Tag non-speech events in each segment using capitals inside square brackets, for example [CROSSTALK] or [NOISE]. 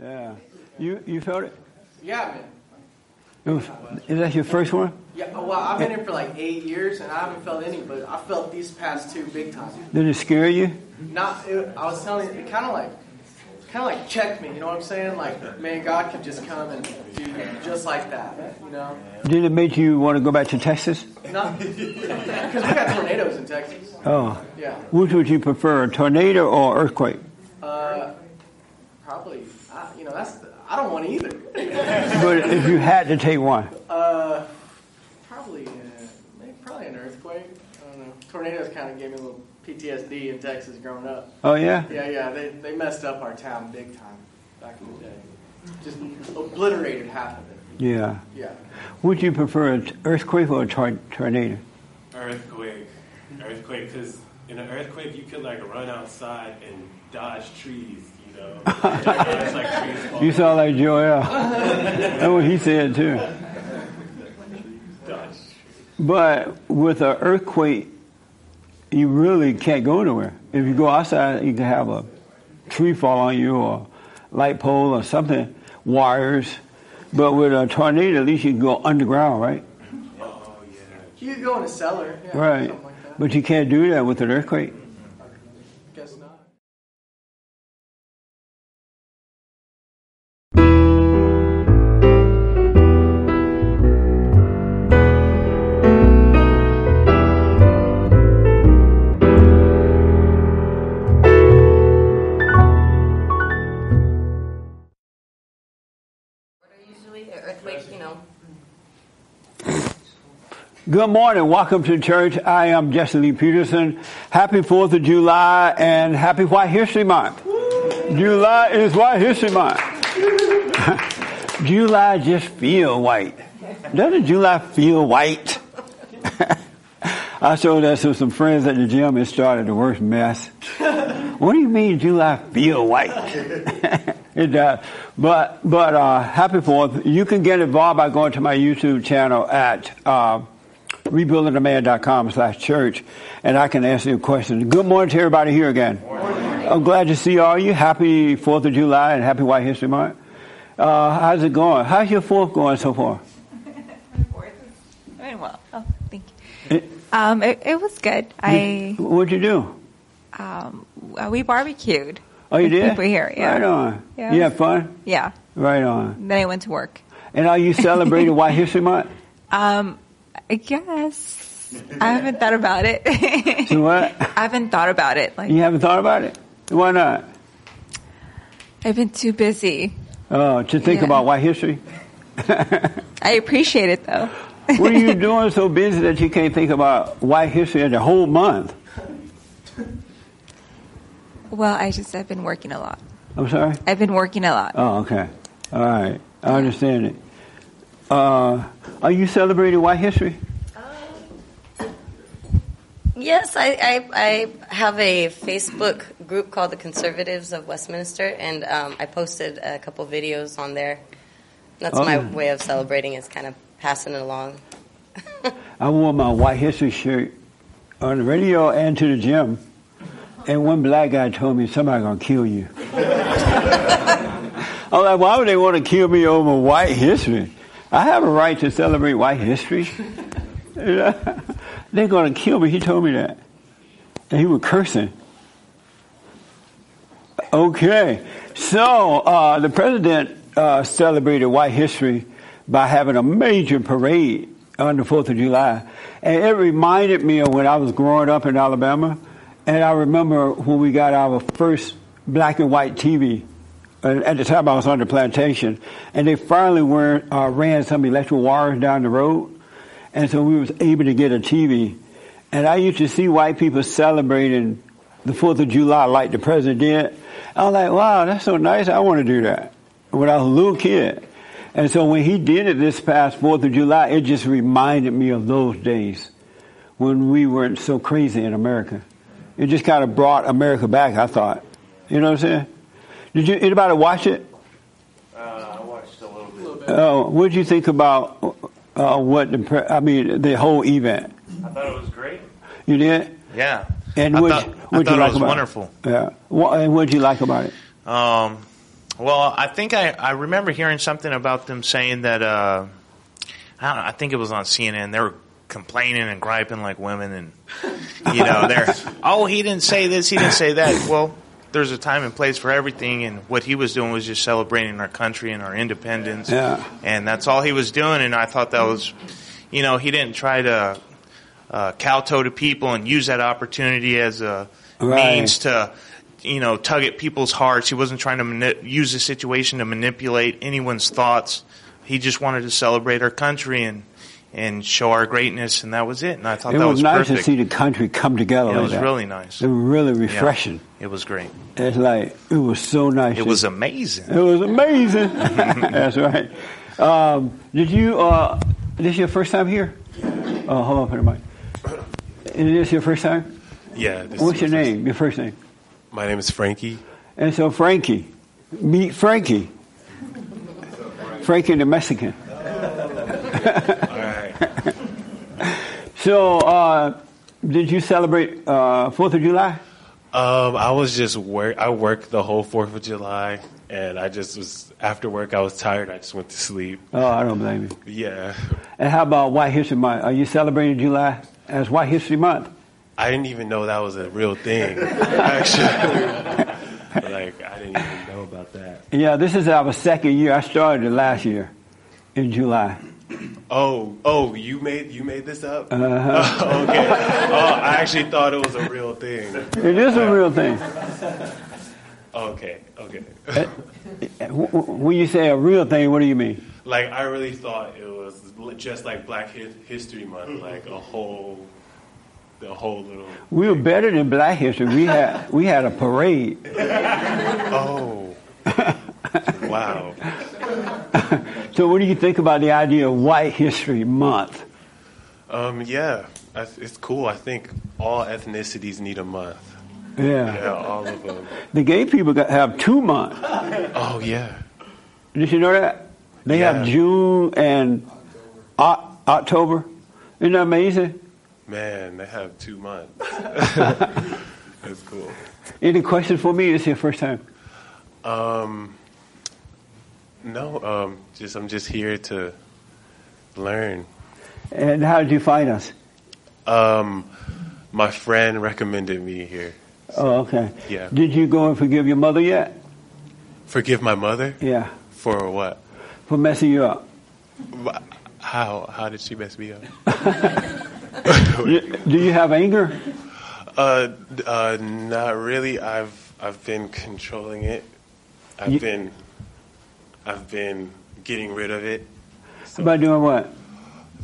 Yeah. You you felt it? Yeah, was, is that your first one? Yeah, well, I've been here for like eight years and I haven't felt any, but I felt these past two big time. Did it scare you? Not, it, I was telling you, it kind of like, kind of like checked me. You know what I'm saying? Like, man, God could just come and do just like that. You know? Did it make you want to go back to Texas? Not [LAUGHS] because we got tornadoes in Texas. Oh. Yeah. Which would you prefer, a tornado or earthquake? Uh, probably. I, you know, that's. I don't want either. But if you had to take one, Uh, probably, uh, maybe probably an earthquake. I don't know. Tornadoes kind of gave me a little PTSD in Texas growing up. oh yeah, Yeah, yeah, they, they messed up our town big time back in the day. Just obliterated half of it. yeah. Yeah. Would you prefer an earthquake or a tor- tornado? Earthquake. Earthquake, because in an earthquake, you could like run outside and dodge trees, you know? dodge like trees sound like Joel. That's what he said too. But with an earthquake, you really can't go anywhere. If you go outside, you can have a tree fall on you or light pole or something, wires. But with a tornado, at least you can go underground, right? Oh, yeah. You could go in a cellar. Yeah, Right. Like that. But you can't do that with an earthquake. Good morning. Welcome to church. I am Jesse Lee Peterson. Happy 4th of July and happy White History Month. July is White History Month. [LAUGHS] July just feel white. Doesn't July feel white? [LAUGHS] I showed that to some friends at the gym and started the worst mess. what do you mean July feel white? [LAUGHS] it does. But, but, uh, happy fourth. You can get involved by going to my YouTube channel at, uh, rebuildingtheman.com slash church and I can answer your questions. Good morning to everybody here again. I'm glad to see all you. Happy 4th of July and happy White History Month. Uh, how's it going? How's your 4th going so far? Very well. Oh, thank you. It- Um, it, it was good. I What'd you do? um, uh, we barbecued. Oh, you with did? People here, yeah. Right on. Yeah. You had fun? Yeah. Right on. Then I went to work. And are you celebrating [LAUGHS] White History Month? Um, I guess I haven't thought about it. So what? [LAUGHS] I haven't thought about it. Like You haven't thought about it? Why not? I've been too busy. Oh, to think Yeah. about white history? I appreciate it though. [LAUGHS] What are you doing so busy that you can't think about white history in the whole month? Well, I just I've been working a lot. I'm sorry? I've been working a lot. Oh, okay. All right. I understand it. Uh, are you celebrating white history? Yes, I, I, I have a Facebook group called the Conservatives of Westminster, and um, I posted a couple videos on there. That's my Oh. way of celebrating, is kind of passing it along. [LAUGHS] I wore my white history shirt on the radio and to the gym. And one black guy told me somebody gonna kill you. [LAUGHS] I'm like, why would they want to kill me over white history? I have a right to celebrate white history. [LAUGHS] They're gonna kill me. He told me that. And he was cursing. Okay. So, uh, the president, uh, celebrated white history by having a major parade on the 4th of July. And it reminded me of when I was growing up in Alabama. And I remember when we got our first black and white TV. At the time I was on the plantation. And they finally were, uh, ran some electrical wires down the road. And so we was able to get a TV. And I used to see white people celebrating the 4th of July like the president did. I was like, wow, that's so nice. I want to do that when I was a little kid. And so when he did it this past 4th of July, it just reminded me of those days when we weren't so crazy in America. It just kind of brought America back, I thought. You know what I'm saying? Did you, anybody watch it? Uh, I watched a little bit. Uh, what did you think about uh, what the, pre- I mean, the whole event? I thought it was great. You did? Yeah. And I what thought, I what'd thought you it like was about wonderful. it? Yeah. What, and what did you like about it? Um, Well, I think I, I remember hearing something about them saying that uh, I don't know, I think it was on CNN. They were complaining and griping like women, and you know, they're [LAUGHS] oh he didn't say this, he didn't say that. Well, there's a time and place for everything, and what he was doing was just celebrating our country and our independence, Yeah. and that's all he was doing. And I thought that was, you know, he didn't try to uh, kowtow to people and use that opportunity as a Right. means to, you know, tug at people's hearts. He wasn't trying to mani- use the situation to manipulate anyone's thoughts. He just wanted to celebrate our country and and show our greatness, and that was it. And I thought It that was, was, nice perfect. to see the country come together. it like was that. really nice. It was really Yeah. refreshing. It was great. It's like it was so nice. It was amazing. It was amazing. [LAUGHS] That's right. Um, did you? Uh, this your first time here? Oh, hold on for the mic. Is this your first time? Yeah. This What's is your my first- name? Your first name? My name is Frankie. And so Frankie, meet Frankie. Frankie the Mexican. [LAUGHS] So, uh, did you celebrate uh, Fourth of July? Um, I was just work. I worked the whole Fourth of July, and I just was after work. I was tired. I just went to sleep. Oh, I don't blame you. Yeah. And how about White History Month? Are you celebrating July as White History Month? I didn't even know that was a real thing. [LAUGHS] Actually, [LAUGHS] like I didn't even know about that. Yeah, this is our second year. I started it last year in July. Oh, oh, you made you made this up? Uh-huh. [LAUGHS] okay. Oh, I actually thought it was a real thing. It is a real thing. Okay, okay. W- w- When you say a real thing, what do you mean? like I really thought it was just like Black History Month, like a whole, the whole little. We were better than Black History. We had we had a parade. [LAUGHS] Oh, [LAUGHS] wow. So, what do you think about the idea of White History Month? Um, yeah, it's cool. I think all ethnicities need a month. Yeah, Yeah, all of them. the gay people have two months. Oh yeah. Did you know that? They have June and O- October. Isn't that amazing? Man, they have two months. [LAUGHS] That's cool. Any questions for me? This is your first time. Um, no, um, just I'm just here to learn. And how did you find us? Um, my friend recommended me here. Oh, okay. Yeah. Did you go and forgive your mother yet? Forgive my mother Yeah. for what? For messing you up. How? How did she mess me up? [LAUGHS] Do do you have anger? Uh, uh, not really. I've I've been controlling it. I've You- been I've been getting rid of it By doing what?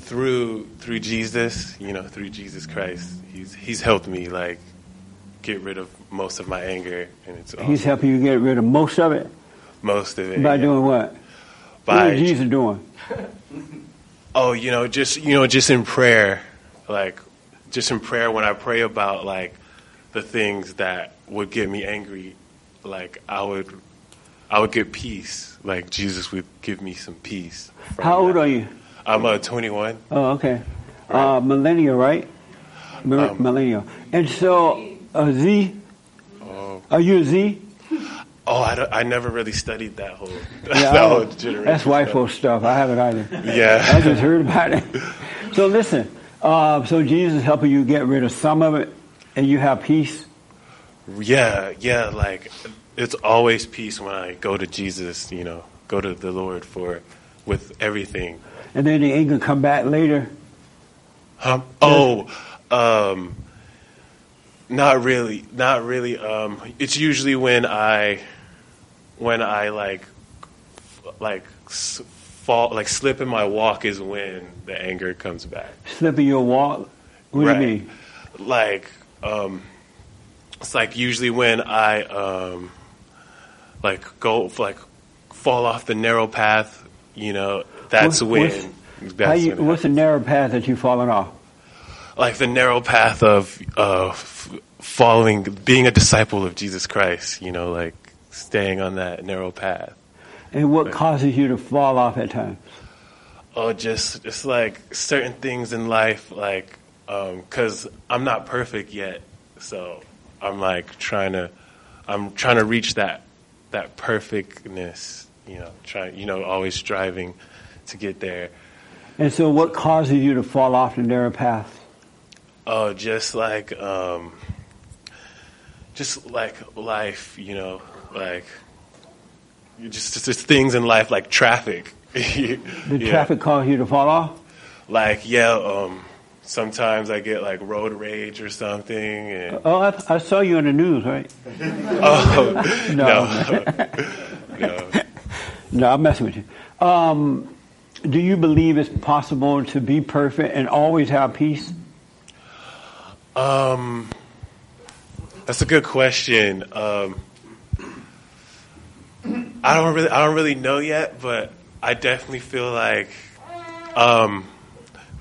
through through Jesus. You know, through Jesus Christ. He's he's helped me like get rid of most of my anger, and it's He's helping you get rid of most of it. most of it By yeah. doing what? what By is Jesus doing? [LAUGHS] oh, you know, just you know, just in prayer, like just in prayer when I pray about like the things that would get me angry, like I would I would get peace. Like Jesus would give me some peace. How old that. are you? I'm uh, 21. Oh, okay. Uh, millennial, right? Mil- Um, millennial. And so, uh, Z, Oh, are you a Z? oh I, I never really studied that whole [LAUGHS] Yeah, that I whole generation. that's white folks stuff. I haven't either. Yeah. I just heard about it. [LAUGHS] So listen, uh, so Jesus is helping you get rid of some of it, and you have peace. yeah, yeah. Like it's always peace when I go to Jesus. You know, go to the Lord for with everything. And then the anger come back later. Huh? Oh, um, not really, not really. Um, it's usually when I, when I like, like fall, like slip in my walk is when the anger comes back. Slipping your walk. What Right. do you mean? Like, um, it's like usually when I, um, like go like fall off the narrow path. You know, that's when. what's- That's you, when what's the narrow path that you've fallen off? like the narrow path of uh, f- following, being a disciple of Jesus Christ. You know, like staying on that narrow path. And what causes you to fall off at times? Oh, just just like certain things in life, like because I'm not perfect yet, so I'm like trying to, I'm trying to reach that that perfectness. You know, trying you know always striving to get there. And so, what causes you to fall off the narrow path? Oh, just like um, just like life, you know, like you just just things in life like traffic. [LAUGHS] The Yeah. traffic cause you to fall off? Like yeah, um, sometimes I get like road rage or something, and Oh, I, I saw you on the news, right? [LAUGHS] oh [LAUGHS] No. no, [LAUGHS] no. No, I'm messing with you. Um, do you believe it's possible to be perfect and always have peace? Um, that's a good question. Um, I don't really, I don't really know yet, but I definitely feel like um,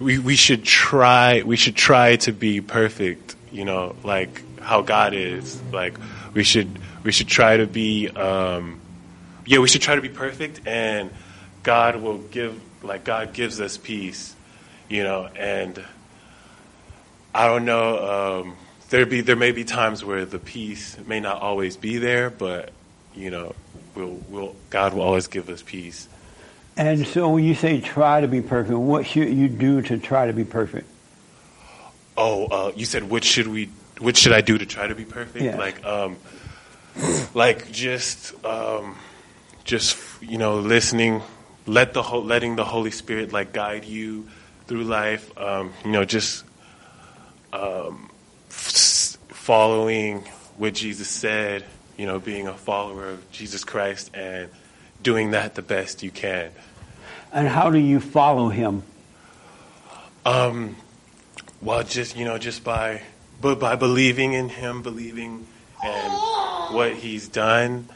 we we should try, we should try to be perfect. You know, like how God is. Like we should, we should try to be. Um, yeah, we should try to be perfect, and God will give, like God gives us peace. You know, and I don't know. Um, there be there may be times where the peace may not always be there, but you know, we'll, we'll God will always give us peace. And so, when you say try to be perfect, what should you do to try to be perfect? Oh, uh, you said which should we? Which should I do to try to be perfect? Yeah. Like, um, like just, um, just you know, listening, let the whole, letting the Holy Spirit like guide you through life. Um, you know, just um, f- following what Jesus said. You know, being a follower of Jesus Christ and doing that the best you can. And how do you follow him? Um, well, just you know, just by but by believing in Him, believing in what He's done,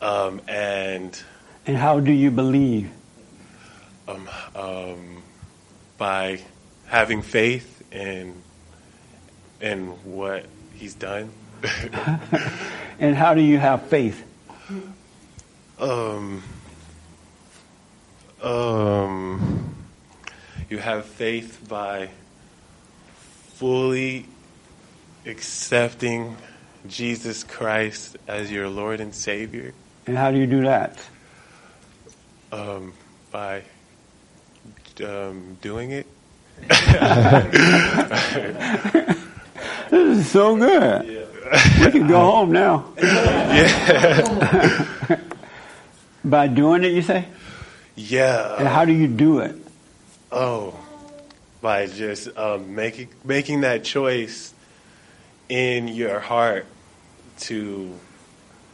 um, and And how do you believe? um, um, by having faith in in what He's done. [LAUGHS] [LAUGHS] And how do you have faith? Um, um, you have faith by fully accepting Jesus Christ as your Lord and Savior, And how do you do that? um, by um, doing it. This [LAUGHS] is so good. We can go home now. [LAUGHS] [LAUGHS] By doing it, you say? Yeah. And how do you do it? Oh, by just um, making making that choice in your heart to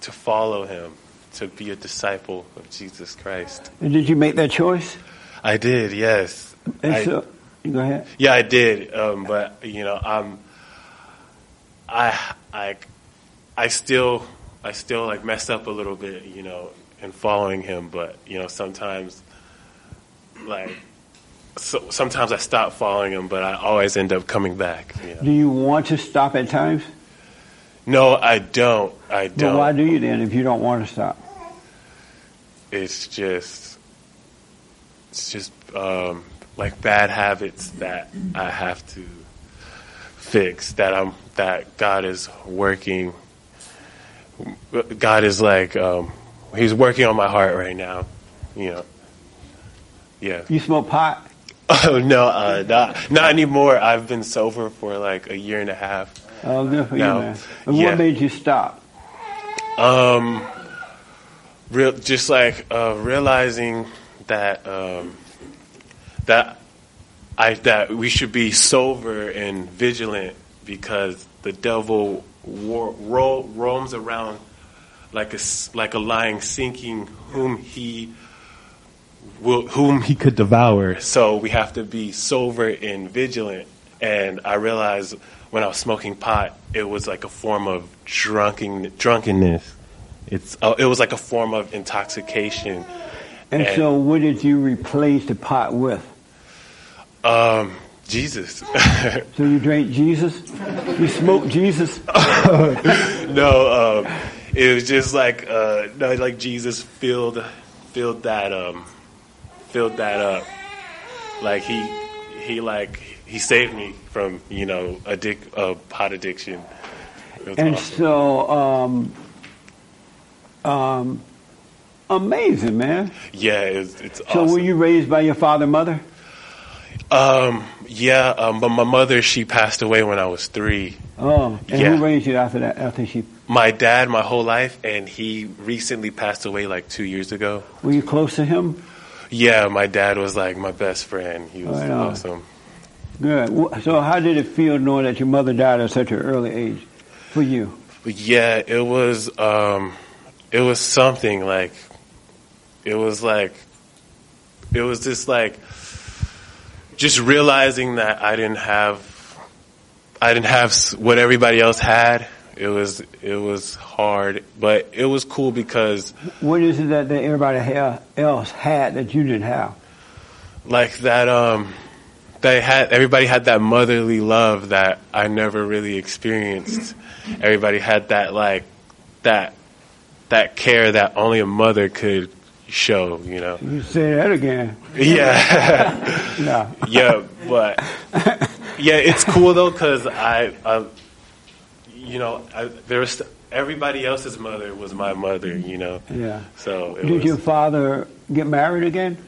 to follow Him, to be a disciple of Jesus Christ. And did you make that choice? I did, yes. I- so, go ahead. Yeah, I did. Um, but you know, I'm, I, I, I still, I still like messed up a little bit, you know, in following him. But you know, sometimes, like, so, sometimes I stop following him, but I always end up coming back. You know? Do you want to stop at times? No, I don't. I don't. Why do you then if you don't want to stop? It's just, it's just um, like bad habits that I have to fix. That I'm that God is working. God is like um, He's working on my heart right now. You know. Yeah. You smoke pot? [LAUGHS] Oh no, uh, not not anymore. I've been sober for like a year and a half. Oh, good for No. you, man. And Yeah. what made you stop? Um, real, just like uh, realizing that um, that I that we should be sober and vigilant because the devil war, ro- roams around like a like a lion, seeking whom he will whom he could devour. So we have to be sober and vigilant. And I realized when I was smoking pot, it was like a form of drunken drunkenness. It's uh, it was like a form of intoxication. And And- so, what did you replace the pot with? Um, Jesus. [LAUGHS] So you drank Jesus? You smoked Jesus? [LAUGHS] no, um, it was just like uh, no, like Jesus filled filled that um, filled that up. Like he he like he saved me from you know addic- uh, pot addiction. And awesome. so, um, um, amazing, man. Yeah, it's, it's So awesome. were you raised by your father and mother? Um, yeah, um, but my mother she passed away when I was three. Oh, and Yeah. who raised you after that? After she, My dad, my whole life, and he recently passed away like two years ago. were you close to him? Yeah, my dad was like my best friend. He was Right awesome. Good. So how did it feel knowing that your mother died at such an early age for you? Yeah, it was um, it was something like it was like it was just like just realizing that I didn't have I didn't have what everybody else had. It was it was hard, but it was cool because What is it that, that everybody ha- else had that you didn't have? like that um they had everybody had that motherly love that I never really experienced. Everybody had that like that that care that only a mother could show, you know. You say that again. [LAUGHS] Yeah. [LAUGHS] No. yeah, but yeah, it's cool though cuz I, I you know, I, there was everybody else's mother was my mother, you know. Yeah. So it Did was, your father get married again?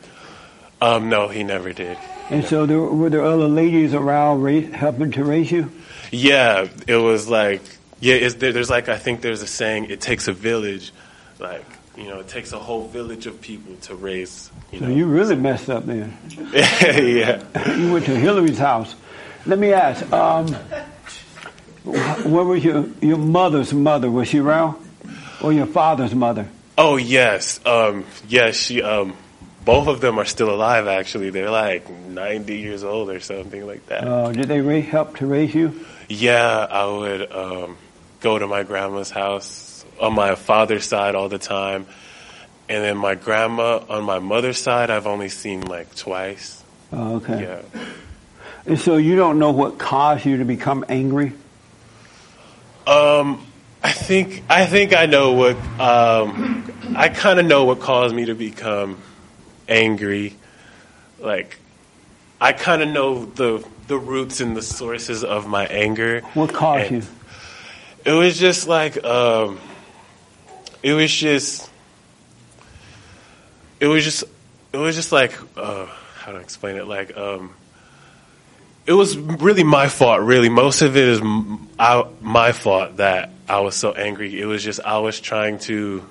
um no, he never did. And so there, were there other ladies around ra- helping to raise you? Yeah, it was like yeah. There, there's like I think there's a saying. It takes a village, like you know, it takes a whole village of people to raise. You So know, you really messed up then. [LAUGHS] yeah. You went to Hillary's house. Let me ask, um, where was your, your mother's mother? Was she around? Or your father's mother? Oh yes, um, yes. She, um, both of them are still alive. Actually, they're like 90 years old or something like that. Uh, did they help to raise you? Yeah, I would um, go to my grandma's house on my father's side all the time, and then my grandma on my mother's side I've only seen like twice. Oh, okay. Yeah. And so you don't know what caused you to become angry? Um, I think I think I know what um, I kind of know what caused me to become angry. Like, I kind of know the the roots and the sources of my anger. What caused And you? It was just like um, it was just it was just it was just like uh, how to explain it like um, it was really my fault really. Most of it is I, my fault that i was so angry. It was just i was trying to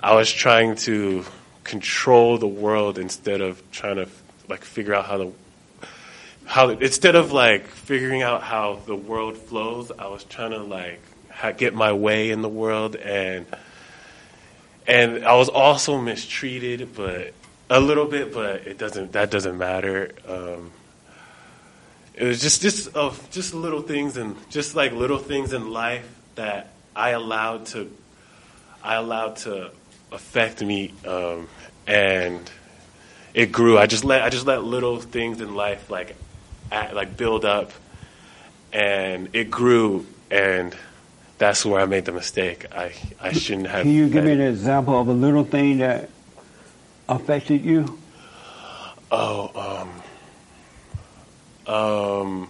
i was trying to control the world instead of trying to like figure out how the how instead of like figuring out how the world flows i was trying to like get my way in the world and and i was also mistreated but a little bit but it doesn't that doesn't matter. Um, it was just just of just little things and just like little things in life that I allowed to I allowed to affect me um, and it grew. I just let I just let little things in life like act, like build up and it grew and that's where I made the mistake. I I shouldn't have. Can you give me an example of a little thing that affected you? Oh, um, um,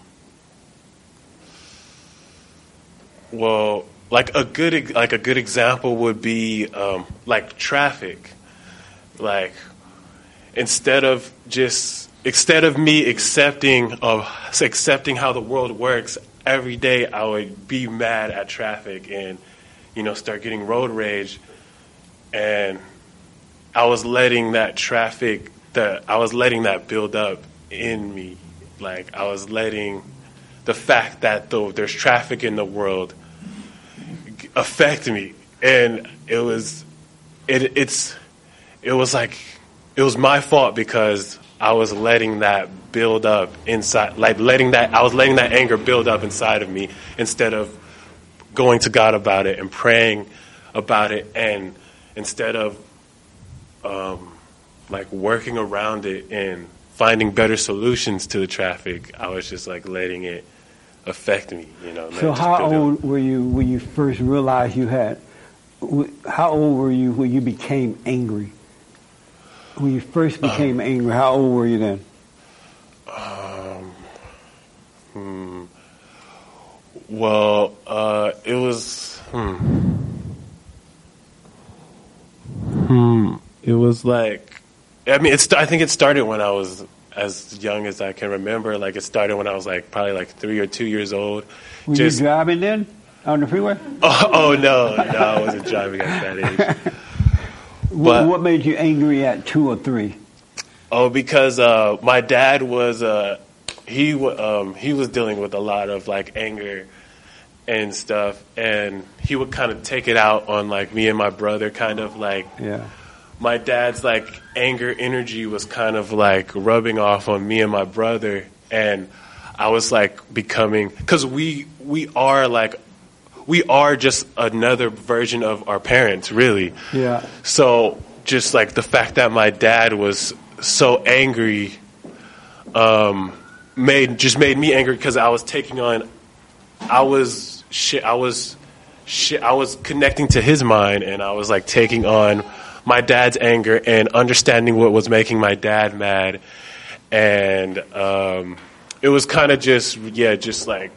well, like a good like a good example would be um, like traffic. Like instead of just instead of me accepting of accepting how the world works every day, I would be mad at traffic and you know start getting road rage and I was letting that traffic that I was letting that build up in me. Like I was letting the fact that though there's traffic in the world affect me, and it was it it's it was like it was my fault because I was letting that build up inside, like letting that I was letting that anger build up inside of me instead of going to God about it and praying about it, and instead of um, like working around it and finding better solutions to the traffic, I was just like letting it affect me, you know. So how build up. old were you when you first realized you had? How old were you when you became angry? When you first became angry, how old were you then? Um, hmm. Well, uh, it was. Hmm. it was like, I mean, it's. I think it started when I was as young as I can remember. Like it started when I was like probably like three or two years old. Were Just you driving then on the freeway? [LAUGHS] oh, oh no, no, I wasn't driving at that age. [LAUGHS] What, But- what made you angry at two or three? Oh, because uh, my dad was uh, he um, he was dealing with a lot of like anger and stuff, and he would kind of take it out on like me and my brother. Kind of like Yeah. my dad's like anger energy was kind of like rubbing off on me and my brother, and I was like becoming because we we are like we are just another version of our parents, really. Yeah. So just like the fact that my dad was so angry, um, made just made me angry because I was taking on, I was shit, I was shit, I was connecting to his mind, and I was like taking on my dad's anger and understanding what was making my dad mad, and um, it was kind of just yeah, just like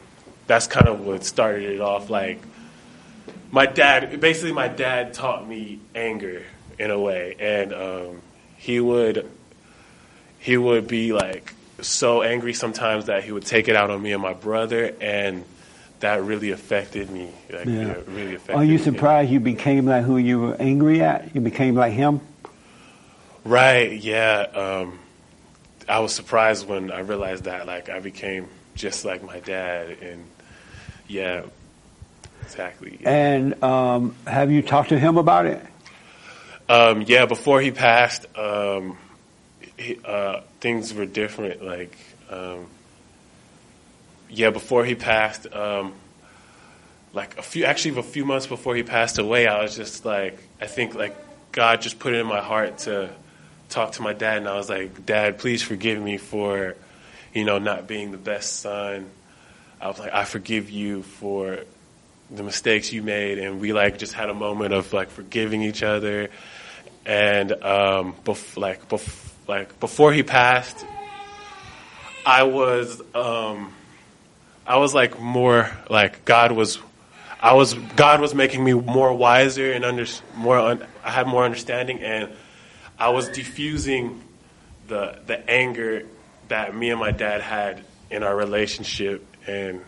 that's kind of what started it off. Like my dad basically my dad taught me anger in a way. And um, he would he would be like so angry sometimes that he would take it out on me and my brother. And that really affected me like Yeah. it really affected Are you me. surprised you became like who you were angry at? You became like him? right yeah um, i was surprised when i realized that like i became just like my dad and yeah exactly And um, have you talked to him about it? Um, yeah, before he passed, um, he, uh, things were different. Like, um, yeah, before he passed, um, like a few, actually, a few months before he passed away, I was just like, I think like God just put it in my heart to talk to my dad, and I was like, Dad, please forgive me for, you know, not being the best son. I was like, I forgive you for the mistakes you made, and we like just had a moment of like forgiving each other, and um, bef- like bef- like before he passed, I was um, I was like more like God was. I was God was making me more wiser and under more. Un, I had more understanding, and I was diffusing the the anger that me and my dad had in our relationship, and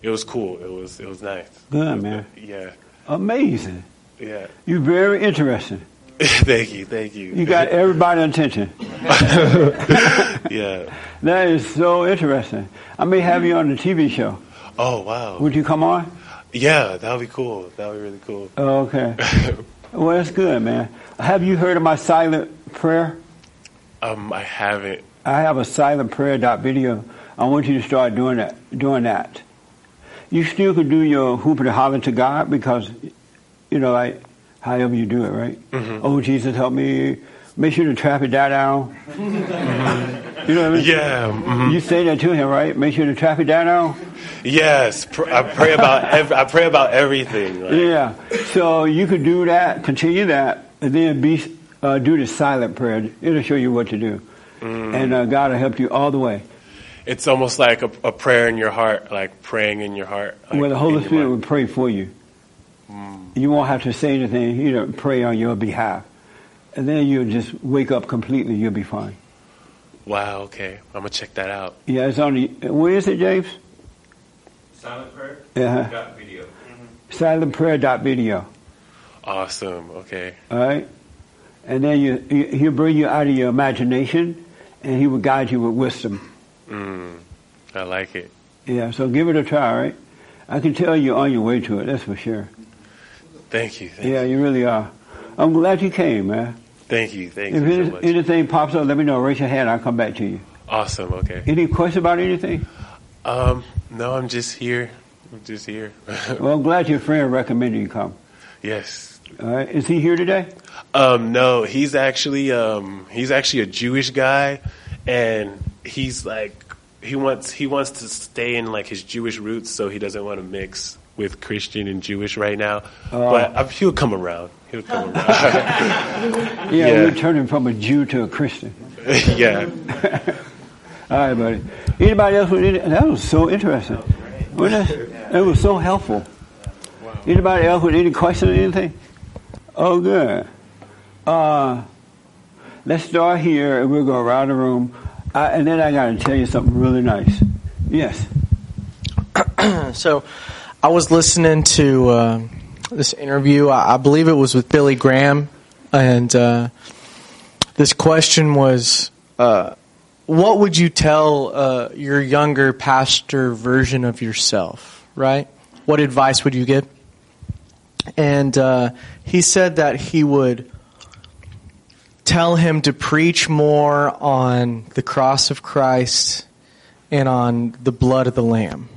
it was cool. It was it was nice. Good, man. Yeah, Amazing. yeah. You're very interesting. [LAUGHS] thank you, thank you. You got everybody's attention. [LAUGHS] yeah. [LAUGHS] That is so interesting. I may have you on the TV show. Oh wow. Would you come on? Yeah, that would be cool. That would be really cool. Oh, okay. Well, that's good, man. Have you heard of my silent prayer? Um, I haven't. I have a silent prayer dot video. I want you to start doing that. Doing that. You still could do your hoop and holler to God because, you know, like however you do it, right? Oh Jesus, help me. Make sure to trap it down. You know what I mean? Yeah. mhm. You say that to him, right? Make sure to trap it down. Yes. Pr- I pray about. Ev- I pray about everything. like- Yeah. So you could do that, continue that, and then be uh, do the silent prayer. It'll show you what to do, and uh, God will help you all the way. It's almost like a, a prayer in your heart, like praying in your heart. Like Well, the Holy Spirit will pray for you. You won't have to say anything. He will pray on your behalf, and then you'll just wake up completely. You'll be fine. Wow. Okay. I'm gonna check that out. Yeah, it's on the. Where is it, James? Silent prayer. Yeah. Got video. Silentprayer.video. Awesome. Okay. All right, and then you, you he'll bring you out of your imagination, and he will guide you with wisdom. Mm, I like it. Yeah, so give it a try, all right? I can tell you're on your way to it, that's for sure. Thank you. Thank Yeah, you. really are. I'm glad you came, man. Thank you. Thank If you any, so much. If anything pops up, let me know. Raise your hand, I'll come back to you. awesome. Okay. Any questions about anything? Um. No, I'm just here. I'm just here. [LAUGHS] Well, I'm glad your friend recommended you come. yes. All right, is he here today? Um, no, he's actually um, he's actually a Jewish guy, and he's like he wants he wants to stay in like his Jewish roots, so he doesn't want to mix with Christian and Jewish right now. Oh. But uh, he'll come around. He'll come around. [LAUGHS] Yeah, Yeah. we're turning from a Jew to a Christian. [LAUGHS] yeah. [LAUGHS] All right, buddy. Anybody else with any? That was so interesting. Wasn't that? That was so helpful. Anybody else with any question or anything? Oh, good. Uh, let's start here and we'll go around the room. I, and then I got to tell you something really nice. Yes. [CLEARS THROAT] so I was listening to uh, this interview. I, I believe it was with Billy Graham, and uh, this question was, uh, "What would you tell uh, your younger pastor version of yourself?" Right? What advice would you give? And uh, he said that he would tell him to preach more on the cross of Christ and on the blood of the Lamb.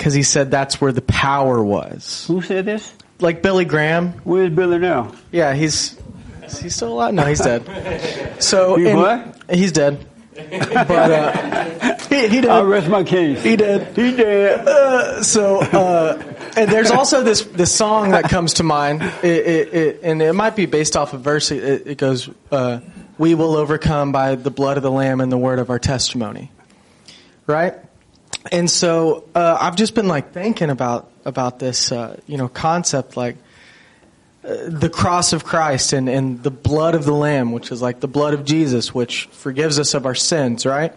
Because he said that's where the power was. Who said this? Like Billy Graham. Where's Billy now? Yeah, he's is he still alive? No, he's dead. So [LAUGHS] He what? He's dead. But uh, he, he did. I'll rest my case. He did. He did. Uh, so, uh, and there's also this this song that comes to mind, it, it, it, and it might be based off a verse. It, it goes, uh, "We will overcome by the blood of the Lamb and the word of our testimony." Right, and so uh, I've just been like thinking about about this, uh, you know, concept like uh, the cross of Christ and, and the blood of the Lamb, which is like the blood of Jesus, which forgives us of our sins, right?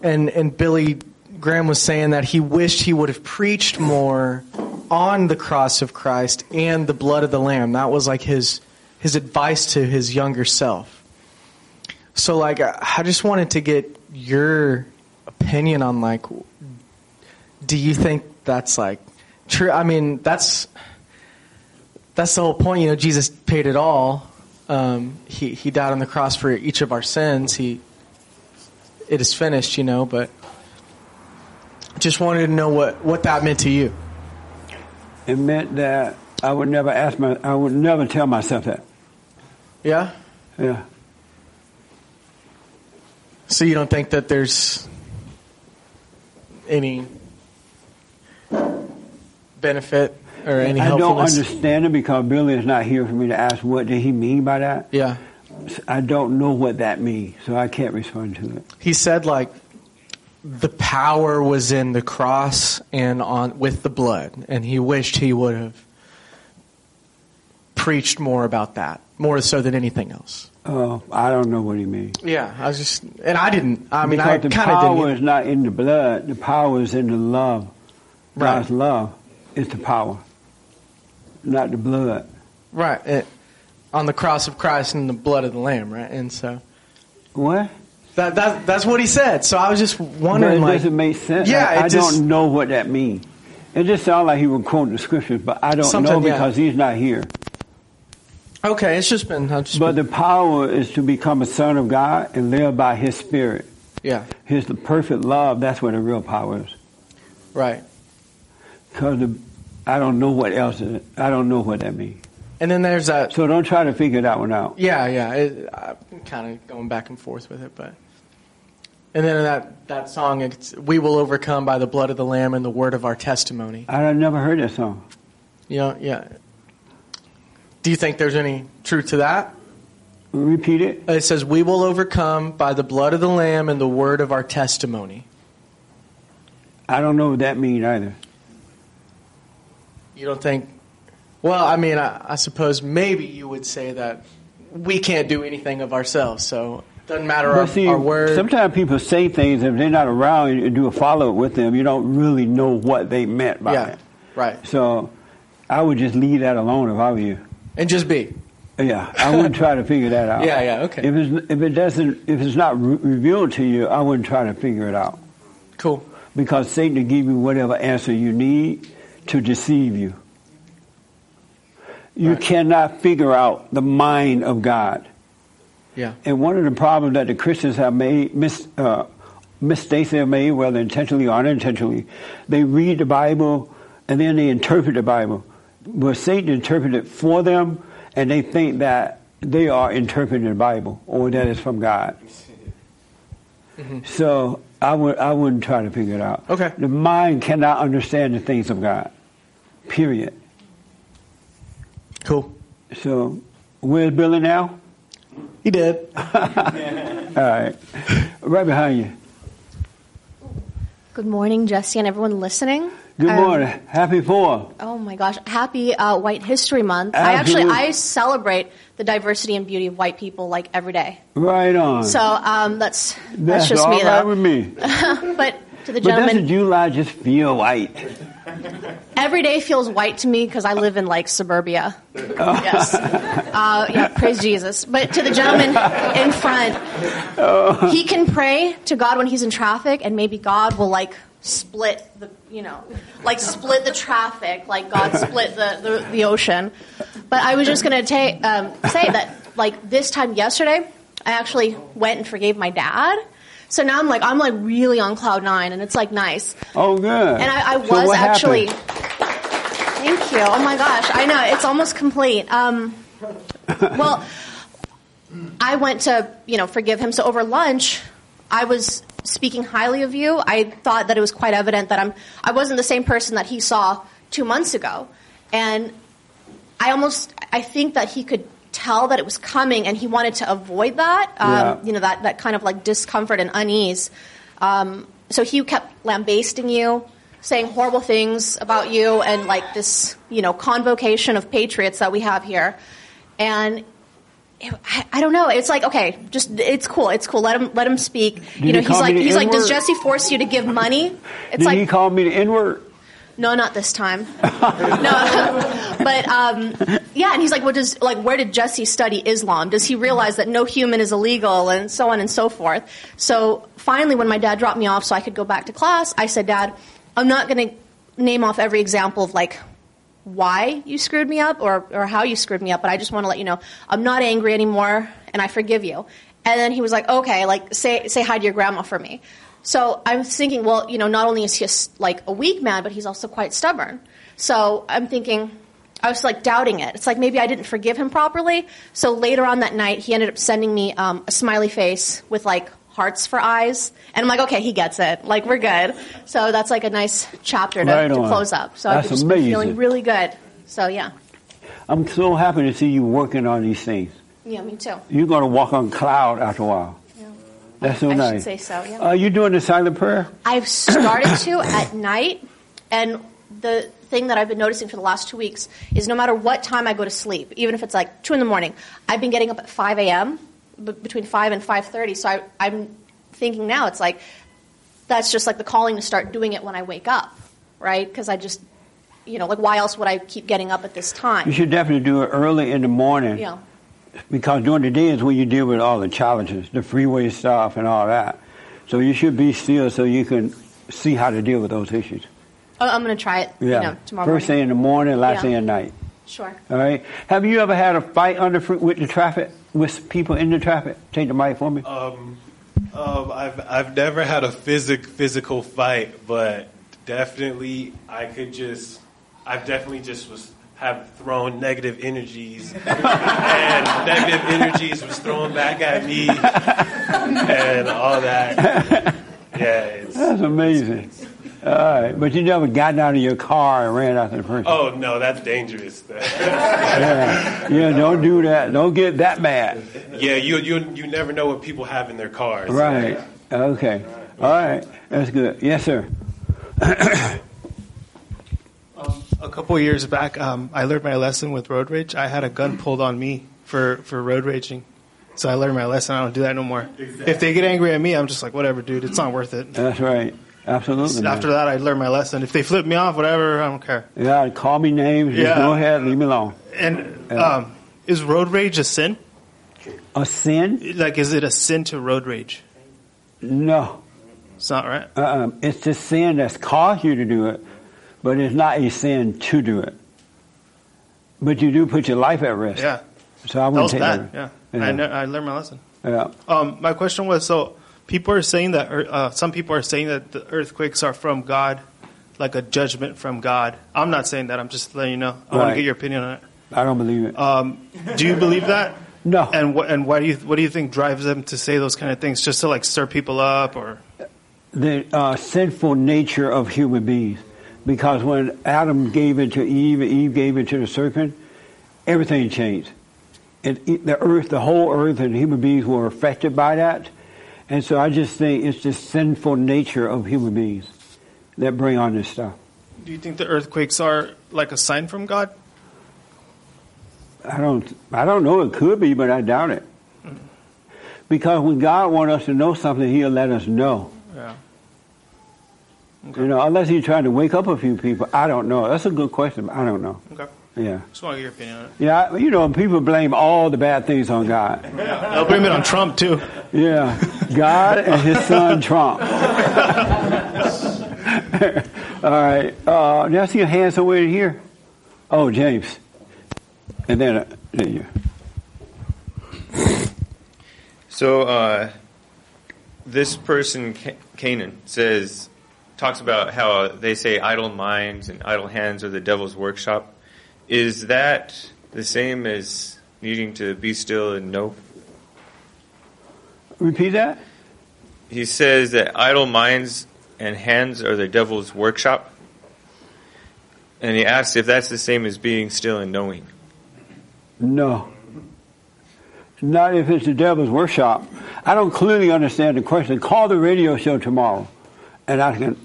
And and Billy Graham was saying that he wished he would have preached more on the cross of Christ and the blood of the Lamb. That was like his his advice to his younger self. So like I I just wanted to get your opinion on like do you think that's like true? I mean, that's that's the whole point. You know, Jesus paid it all. Um, he he died on the cross for each of our sins. He it is finished. You know, but just wanted to know what what that meant to you. It meant that I would never ask my, I would never tell myself that. Yeah. Yeah. So you don't think that there's any benefit or any I don't understand it because Billy is not here for me to ask what did he mean by that. Yeah. I don't know what that means, so I can't respond to it. He said like the power was in the cross and on with the blood, and he wished he would have preached more about that, more so than anything else. Oh, I don't know what he means. Yeah, I was just, and I didn't. I mean, I because kind the of didn't. The power is not in the blood. The power is in the love. Right. God's love is the power, not the blood. Right. It, on the cross of Christ and the blood of the Lamb, right? And so What? that, that that's what he said. So I was just But wondering, it like, doesn't make sense. Yeah, I, I just- don't know what that means. It just sounds like he would quote the scriptures, but I don't know Sometimes, yeah. because he's not here. Okay, it's just been, just But been, the power is to become a son of God and live by His Spirit. yeah, His the perfect love. That's where the real power is. right. Because I don't know what else. Is, I don't know what that means. And then there's that. So don't try to figure that one out. Yeah, yeah. It, I'm kind of going back and forth with it, but. And then that that song, it's, "We will overcome by the blood of the Lamb and the word of our testimony." I've never heard that song. You know, yeah. Do you think there's any truth to that? Repeat it. It says, "We will overcome by the blood of the Lamb and the word of our testimony." I don't know what that means either. You don't think? Well, I mean, I, I suppose maybe you would say that we can't do anything of ourselves, so it doesn't matter our, see, our word. sometimes people say things and if they're not around and do a follow up with them, you don't really know what they meant by yeah, it. right. So I would just leave that alone if I were you. And just be. Yeah, I wouldn't try to figure that out. Yeah, yeah, okay. If it's if it doesn't if it's not re- revealed to you, I wouldn't try to figure it out Cool. because Satan will give you whatever answer you need to deceive you. You Right. cannot figure out the mind of God. Yeah. And one of the problems that the Christians have made, mis, uh, mistakes they have made, whether intentionally or unintentionally, they read the Bible and then they interpret the Bible. But Satan interpreted it for them, and they think that they are interpreting the Bible or that it's from God. Mm-hmm. So I would I wouldn't try to figure it out. Okay. The mind cannot understand the things of God. Period. Cool. So where's Billy now? He did. [LAUGHS] [LAUGHS] All right. Right behind you. Good morning, Jesse, and everyone listening. Good Um, morning. Happy Fourth. Oh my gosh! Happy uh, White History Month. I actually I celebrate the diversity and beauty of white people like every day. Right on. So um, that's that's, That's just all me right though. with me. [LAUGHS] but to the But doesn't gentleman, July just feel white? every day feels white to me because I live in like suburbia. Yes. [LAUGHS] Uh, yeah, praise Jesus. But to the gentleman in front, he can pray to God when he's in traffic, and maybe God will like split the, you know, like split the traffic, like God split the, the, the ocean. But I was just going to ta- um, say that, like this time yesterday, I actually went and forgave my dad. So now I'm like, I'm like really on cloud nine, and it's like nice. Oh, good. And I, I was So actually. happened? Thank you. Oh my gosh, I know it's almost complete. Um, well, I went to you know forgive him. So over lunch, I was speaking highly of you. I thought that it was quite evident that I'm I wasn't the same person that he saw two months ago, and I almost I think that he could tell that it was coming, and he wanted to avoid that. Um, Yeah. You know that that kind of like discomfort and unease. Um, so he kept lambasting you, saying horrible things about you, and like this you know convocation of patriots that we have here, and. It- I, I don't know. It's like okay, just it's cool. It's cool. Let him let him speak. he you know, he's like he's like, does Jesse force you to give money? It's Did like he call me the N word? no, not this time. no, [LAUGHS] but um, yeah, and he's like, "What does like where did Jesse study Islam? Does he realize that no human is illegal and so on and so forth?" So finally, when my dad dropped me off so I could go back to class, I said, "Dad, I'm not going to name off every example of like." Why you screwed me up or, or how you screwed me up, but I just want to let you know I'm not angry anymore and I forgive you. And then he was like, okay, like say say hi to your grandma for me. So I'm thinking, well, you know, not only is he like a weak man, but he's also quite stubborn. So I'm thinking, I was like doubting it. It's like maybe I didn't forgive him properly. So later on that night, he ended up sending me um, a smiley face with like hearts for eyes, and I'm like, okay, he gets it. Like we're good. So that's like a nice chapter to, Right to close up. So That's I've just been amazing. feeling really good. So yeah, I'm so happy to see you working on these things. yeah, me too. You're going to walk on cloud after a while. Yeah. That's so I should nice. say so, yeah. Are you doing the silent prayer? I've started [COUGHS] to at night, and the thing that I've been noticing for the last two weeks is no matter what time I go to sleep, even if it's like two in the morning, I've been getting up at five a.m. b- between five and five thirty. So I, I'm thinking now it's like that's just like the calling to start doing it when I wake up, right? Because I just, you know, like why else would I keep getting up at this time You should definitely do it early in the morning Yeah. because during the day is when you deal with all the challenges, the freeway stuff and all that. So you should be still so you can see how to deal with those issues. I- I'm going to try it, Yeah. you know, tomorrow First thing in the morning, last Yeah. thing at night. Sure. All right. Have you ever had a fight under with the traffic with people in the traffic? Take the mic for me. Um, um, I've I've never had a physic physical fight, but definitely I could just I've definitely just was have thrown negative energies [LAUGHS] and negative energies was thrown back at me and all that. [LAUGHS] Yeah, it's, That's amazing. All right, but you never got out of your car and ran after the person. oh no, that's dangerous. [LAUGHS] Yeah, yeah. Don't do that. Don't get that mad. yeah, you you you never know what people have in their cars. Right. Okay. All right. That's good. Yes, sir. [COUGHS] Um, a couple years back, um, I learned my lesson with road rage. I had a gun pulled on me for, for road raging. So I learned my lesson. I don't do that no more. If they get angry at me, I'm just like, whatever, dude. It's not worth it. That's right. Absolutely. man. After that, I learned my lesson. If they flip me off, whatever, I don't care. Yeah, call me names. Just Yeah. go ahead. Leave me alone. And um, is road rage a sin? A sin? Like, is it a sin to road rage? No. It's not right. Uh-uh. It's the sin that's caused you to do it, but it's not a sin to do it. But you do put your life at risk. Yeah. So I wouldn't was take bad. that. Yeah. I, kn- I learned my lesson. Yeah. Um, my question was so people are saying that uh, some people are saying that the earthquakes are from God, like a judgment from God. I'm not saying that. I'm just letting you know. I want to get your opinion on it. I don't believe it. Um, do you believe that? No. And what and why do you what do you think drives them to say those kind of things? Just to like stir people up or the uh, sinful nature of human beings. Because when Adam gave it to Eve, and Eve gave it to the serpent, everything changed. It- the earth, the whole earth, and human beings were affected by that. And so I just think it's the sinful nature of human beings that bring on this stuff. Do you think the earthquakes are like a sign from God? I don't. I don't know. It could be, but I doubt it. Because when God wants us to know something, He'll let us know. Yeah. You know, unless He's trying to wake up a few people. I don't know. That's a good question. I don't know. Okay. Yeah. Just want to get your opinion on it. Yeah. You know, people blame all the bad things on God. They'll blame it on Trump too. Yeah. God and His son [LAUGHS] Trump. [LAUGHS] all right. Uh, did I see a hand somewhere in here? Oh, James. And then, uh, then you. So uh, this person, Ca- Canaan, says talks about how they say idle minds and idle hands are the devil's workshop. Is that the same as needing to be still and know? Repeat that. He says that idle minds and hands are the devil's workshop. And he asks if that's the same as being still and knowing. No. Not if it's the devil's workshop. I don't clearly understand the question. Call the radio show tomorrow, and I can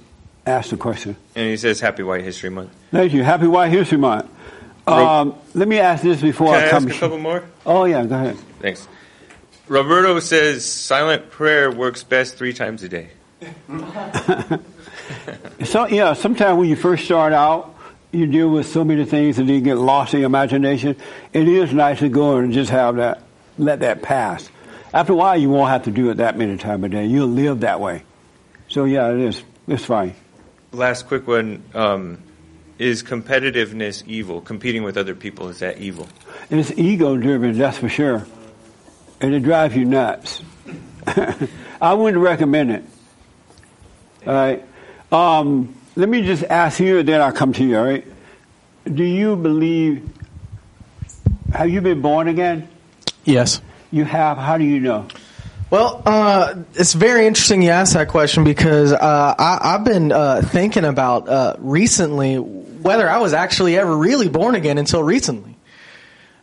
ask the question. And he says Happy White History Month. Thank you. Happy White History Month. Um, let me ask this before Can I I come. ask a couple more? Oh yeah, go ahead. Thanks. Roberto says silent prayer works best three times a day. [LAUGHS] So yeah, sometimes when you first start out, you deal with so many things and you get lost in your imagination. It is nice to go and just have that, let that pass. After a while, you won't have to do it that many times a day. You'll live that way. So yeah, it is. It's fine. Last quick one. Um, is competitiveness evil? Competing with other people, is that evil? It's ego driven, that's for sure. And it drives you nuts. [LAUGHS] I wouldn't recommend it. All right. Um, let me just ask you, then I'll come to you, all right? Do you believe, have you been born again? Yes. You have. How do you know? Well, uh, it's very interesting you asked that question because uh, I, I've been uh, thinking about uh, recently whether I was actually ever really born again until recently.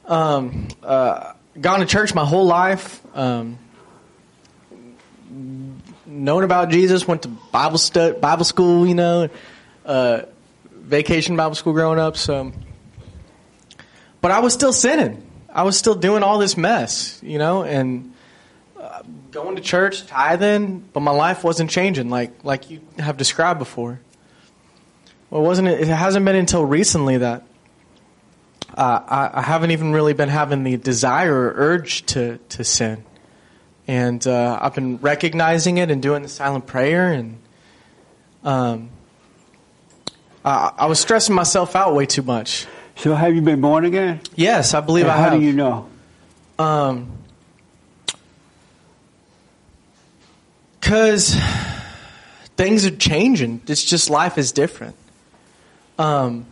Um, uh, gone to church my whole life, um, known about Jesus, went to Bible Bible school, you know, uh, vacation Bible school growing up. So, but I was still sinning. I was still doing all this mess, you know, and uh, going to church, tithing, but my life wasn't changing like like you have described before. Well, wasn't it? It hasn't been until recently that uh, I, I haven't even really been having the desire or urge to to sin, and uh, I've been recognizing it and doing the silent prayer, and um, I, I was stressing myself out way too much. So have you been born again? Yes, I believe And I how have. How do you know? Um, cause things are changing. It's just life is different. Um,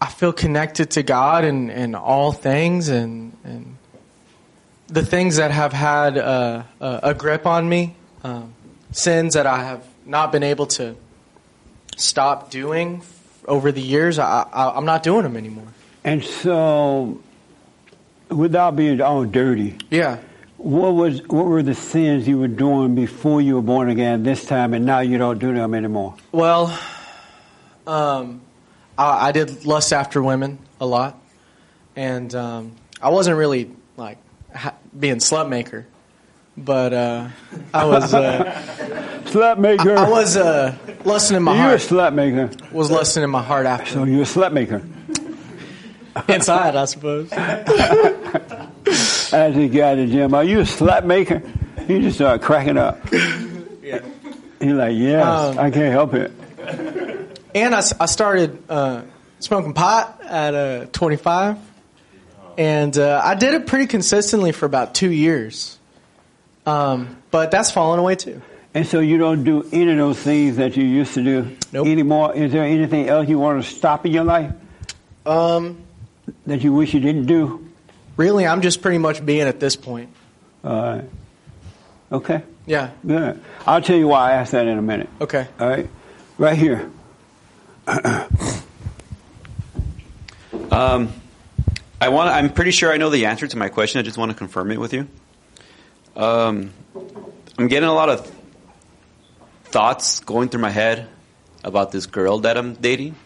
I feel connected to God and, and all things and, and the things that have had a, a grip on me, um, sins that I have not been able to stop doing over the years, I, I, I'm not doing them anymore. And so, without being all dirty, Yeah. What was what were the sins you were doing before you were born again this time, and now you don't do them anymore? Well, um, I, I did lust after women a lot, and um, I wasn't really like ha- being slut maker, but uh, I was uh, [LAUGHS] Slut maker. I, I was uh, lusting in my heart You're a slut maker. Was lusting in my heart after So you're a slut maker. inside, I suppose. [LAUGHS] As he got to Jim, are you a slut maker? He just started cracking up. Yeah. He's like, yes, Um, I can't help it. And I, I started uh, smoking pot at uh, 25, and uh, I did it pretty consistently for about two years. Um, but that's fallen away too. And so you don't do any of those things that you used to do Nope. anymore. Is there anything else you want to stop in your life Um, that you wish you didn't do? Really, I'm just pretty much being at this point. All right. Okay. Yeah. Good. I'll tell you why I asked that in a minute. Okay. All right. Right here. Um, I want. I'm pretty sure I know the answer to my question. I just want to confirm it with you. Um, I'm getting a lot of thoughts going through my head about this girl that I'm dating,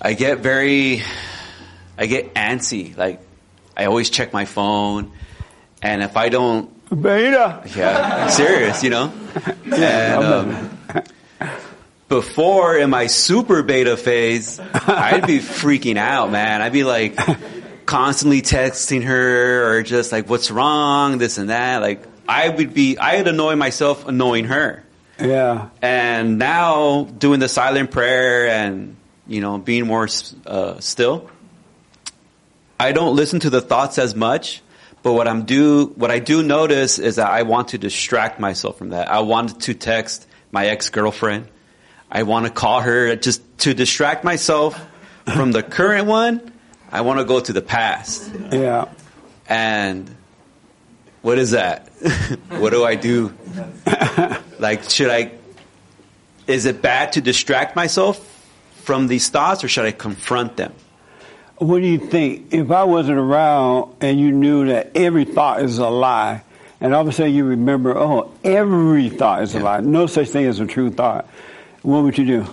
I get very, I get antsy. Like, I always check my phone, and if I don't, Beta. yeah, serious, you know. And um, before in my super beta phase, I'd be freaking out, man. I'd be like constantly texting her or just like, "What's wrong?" This and that. Like, I would be, I'd annoy myself annoying her. Yeah. And now doing the silent prayer and you know being more uh, still, I don't listen to the thoughts as much. But what I'm do what I do notice is that I want to distract myself from that. I want to text my ex girlfriend. I want to call her just to distract myself from the current one. I want to go to the past. Yeah. And what is that? [LAUGHS] what do I do? like, should I? Is it bad to distract myself from these thoughts, or should I confront them? What do you think? If I wasn't around and you knew that every thought is a lie, and all of a sudden you remember, oh, every thought is a lie, no such thing as a true thought, what would you do?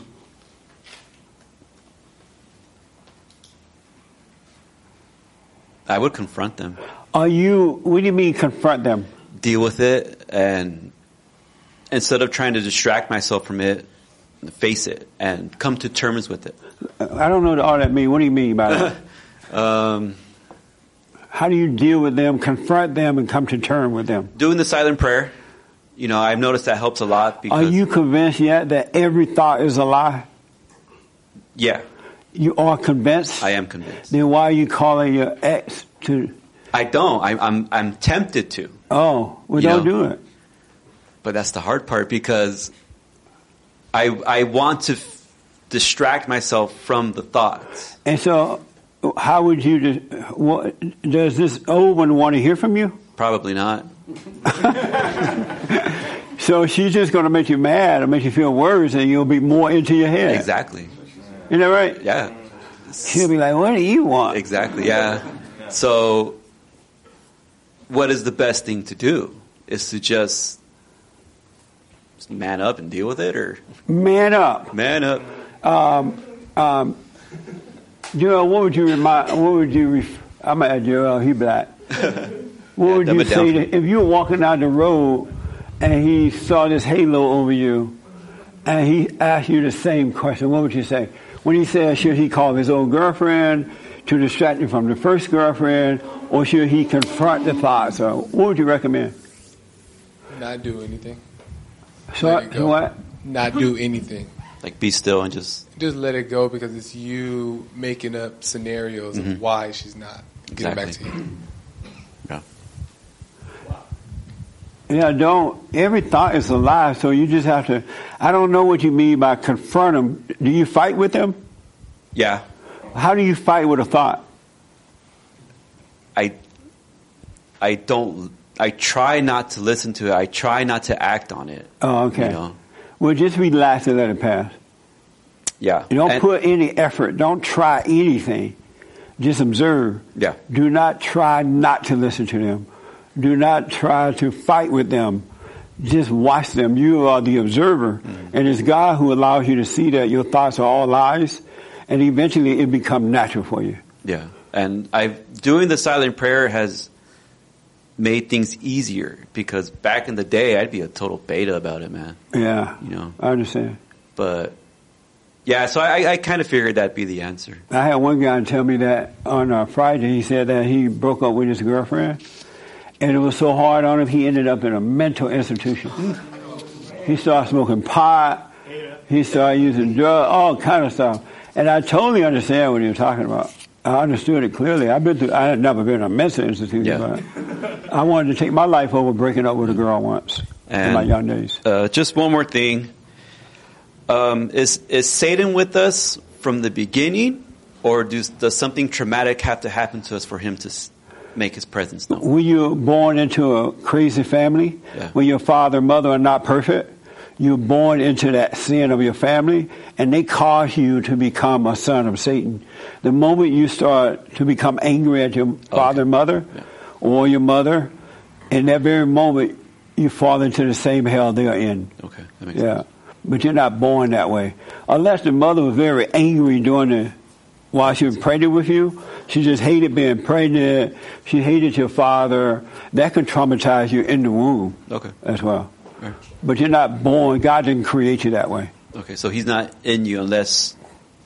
I would confront them. Are you, what do you mean confront them? Deal with it, and instead of trying to distract myself from it, face it and come to terms with it. I don't know what all that means. What do you mean by that? [LAUGHS] Um, How do you deal with them, confront them, and come to terms with them? doing the silent prayer, you know, I've noticed that helps a lot Are you convinced yet that every thought is a lie? yeah, You are convinced? I am convinced. Then why are you calling your ex to? I don't. I, I'm I'm tempted to. Oh, well, don't know. do it. But that's the hard part because I I want to f- distract myself from the thoughts. And so, how would you? do- What, does this old one want to hear from you? Probably not. [LAUGHS] So she's just going to make you mad or make you feel worse, and you'll be more into your head. Exactly. Isn't that right? Yeah. She'll be like, "What do you want?" Exactly. Yeah. So, what is the best thing to do? Is to just man up and deal with it, or Man up. man up? Um, um, Joel, what would you remind? What would you? Ref- I'm at Joel. He black. [LAUGHS] What would you say to, if you were walking down the road and he saw this halo over you, and he asked you the same question? What would you say? When he said, should he call his old girlfriend to distract him from the first girlfriend, or should he confront the thoughts? Or what would you recommend? Not do anything. So Let it go. what? Not do anything. Like be still and just Just let it go because it's you making up scenarios Mhm. of why she's not getting back to you. yeah. Yeah, don't. Every thought is a lie, so you just have to. I don't know what you mean by confront them. Do you fight with them? Yeah. How do you fight with a thought? I I don't. I try not to listen to it. I try not to act on it. Oh, okay. You know? Well, just relax and let it pass. Yeah. You don't And- put any effort. Don't try anything. Just observe. Yeah. Do not try not to listen to them. Do not try to fight with them. Just watch them. You are the observer. Mm-hmm. And it's God who allows you to see that your thoughts are all lies. And eventually it becomes natural for you. Yeah, and I've doing the silent prayer has made things easier because back in the day I'd be a total beta about it, man. Yeah. You know, I understand. but yeah, so I, I kind of figured that'd be the answer. I had one guy tell me that on uh, Friday. He said that he broke up with his girlfriend, and it was so hard on him he ended up in a mental institution. He started smoking pot. He started using drugs, all kind of stuff. And I totally understand what he was talking about. I understood it clearly. I've been through. I had never been a mental institution, Yeah. but I wanted to take my life over breaking up with a girl once in my young days. Uh, just one more thing: um, is is Satan with us from the beginning, or does does something traumatic have to happen to us for him to make his presence known? When you're born into a crazy family, Yeah. when your father and mother are not perfect, you're born into that sin of your family, and they cause you to become a son of Satan. The moment you start to become angry at your father and mother, or your mother, in that very moment, you fall into the same hell they are in. Okay, that makes Yeah, sense. but you're not born that way. Unless the mother was very angry during the while she was pregnant with you, she just hated being pregnant. She hated your father. That could traumatize you in the womb Okay. as well. Right. But you're not born. God didn't create you that way. Okay, so he's not in you unless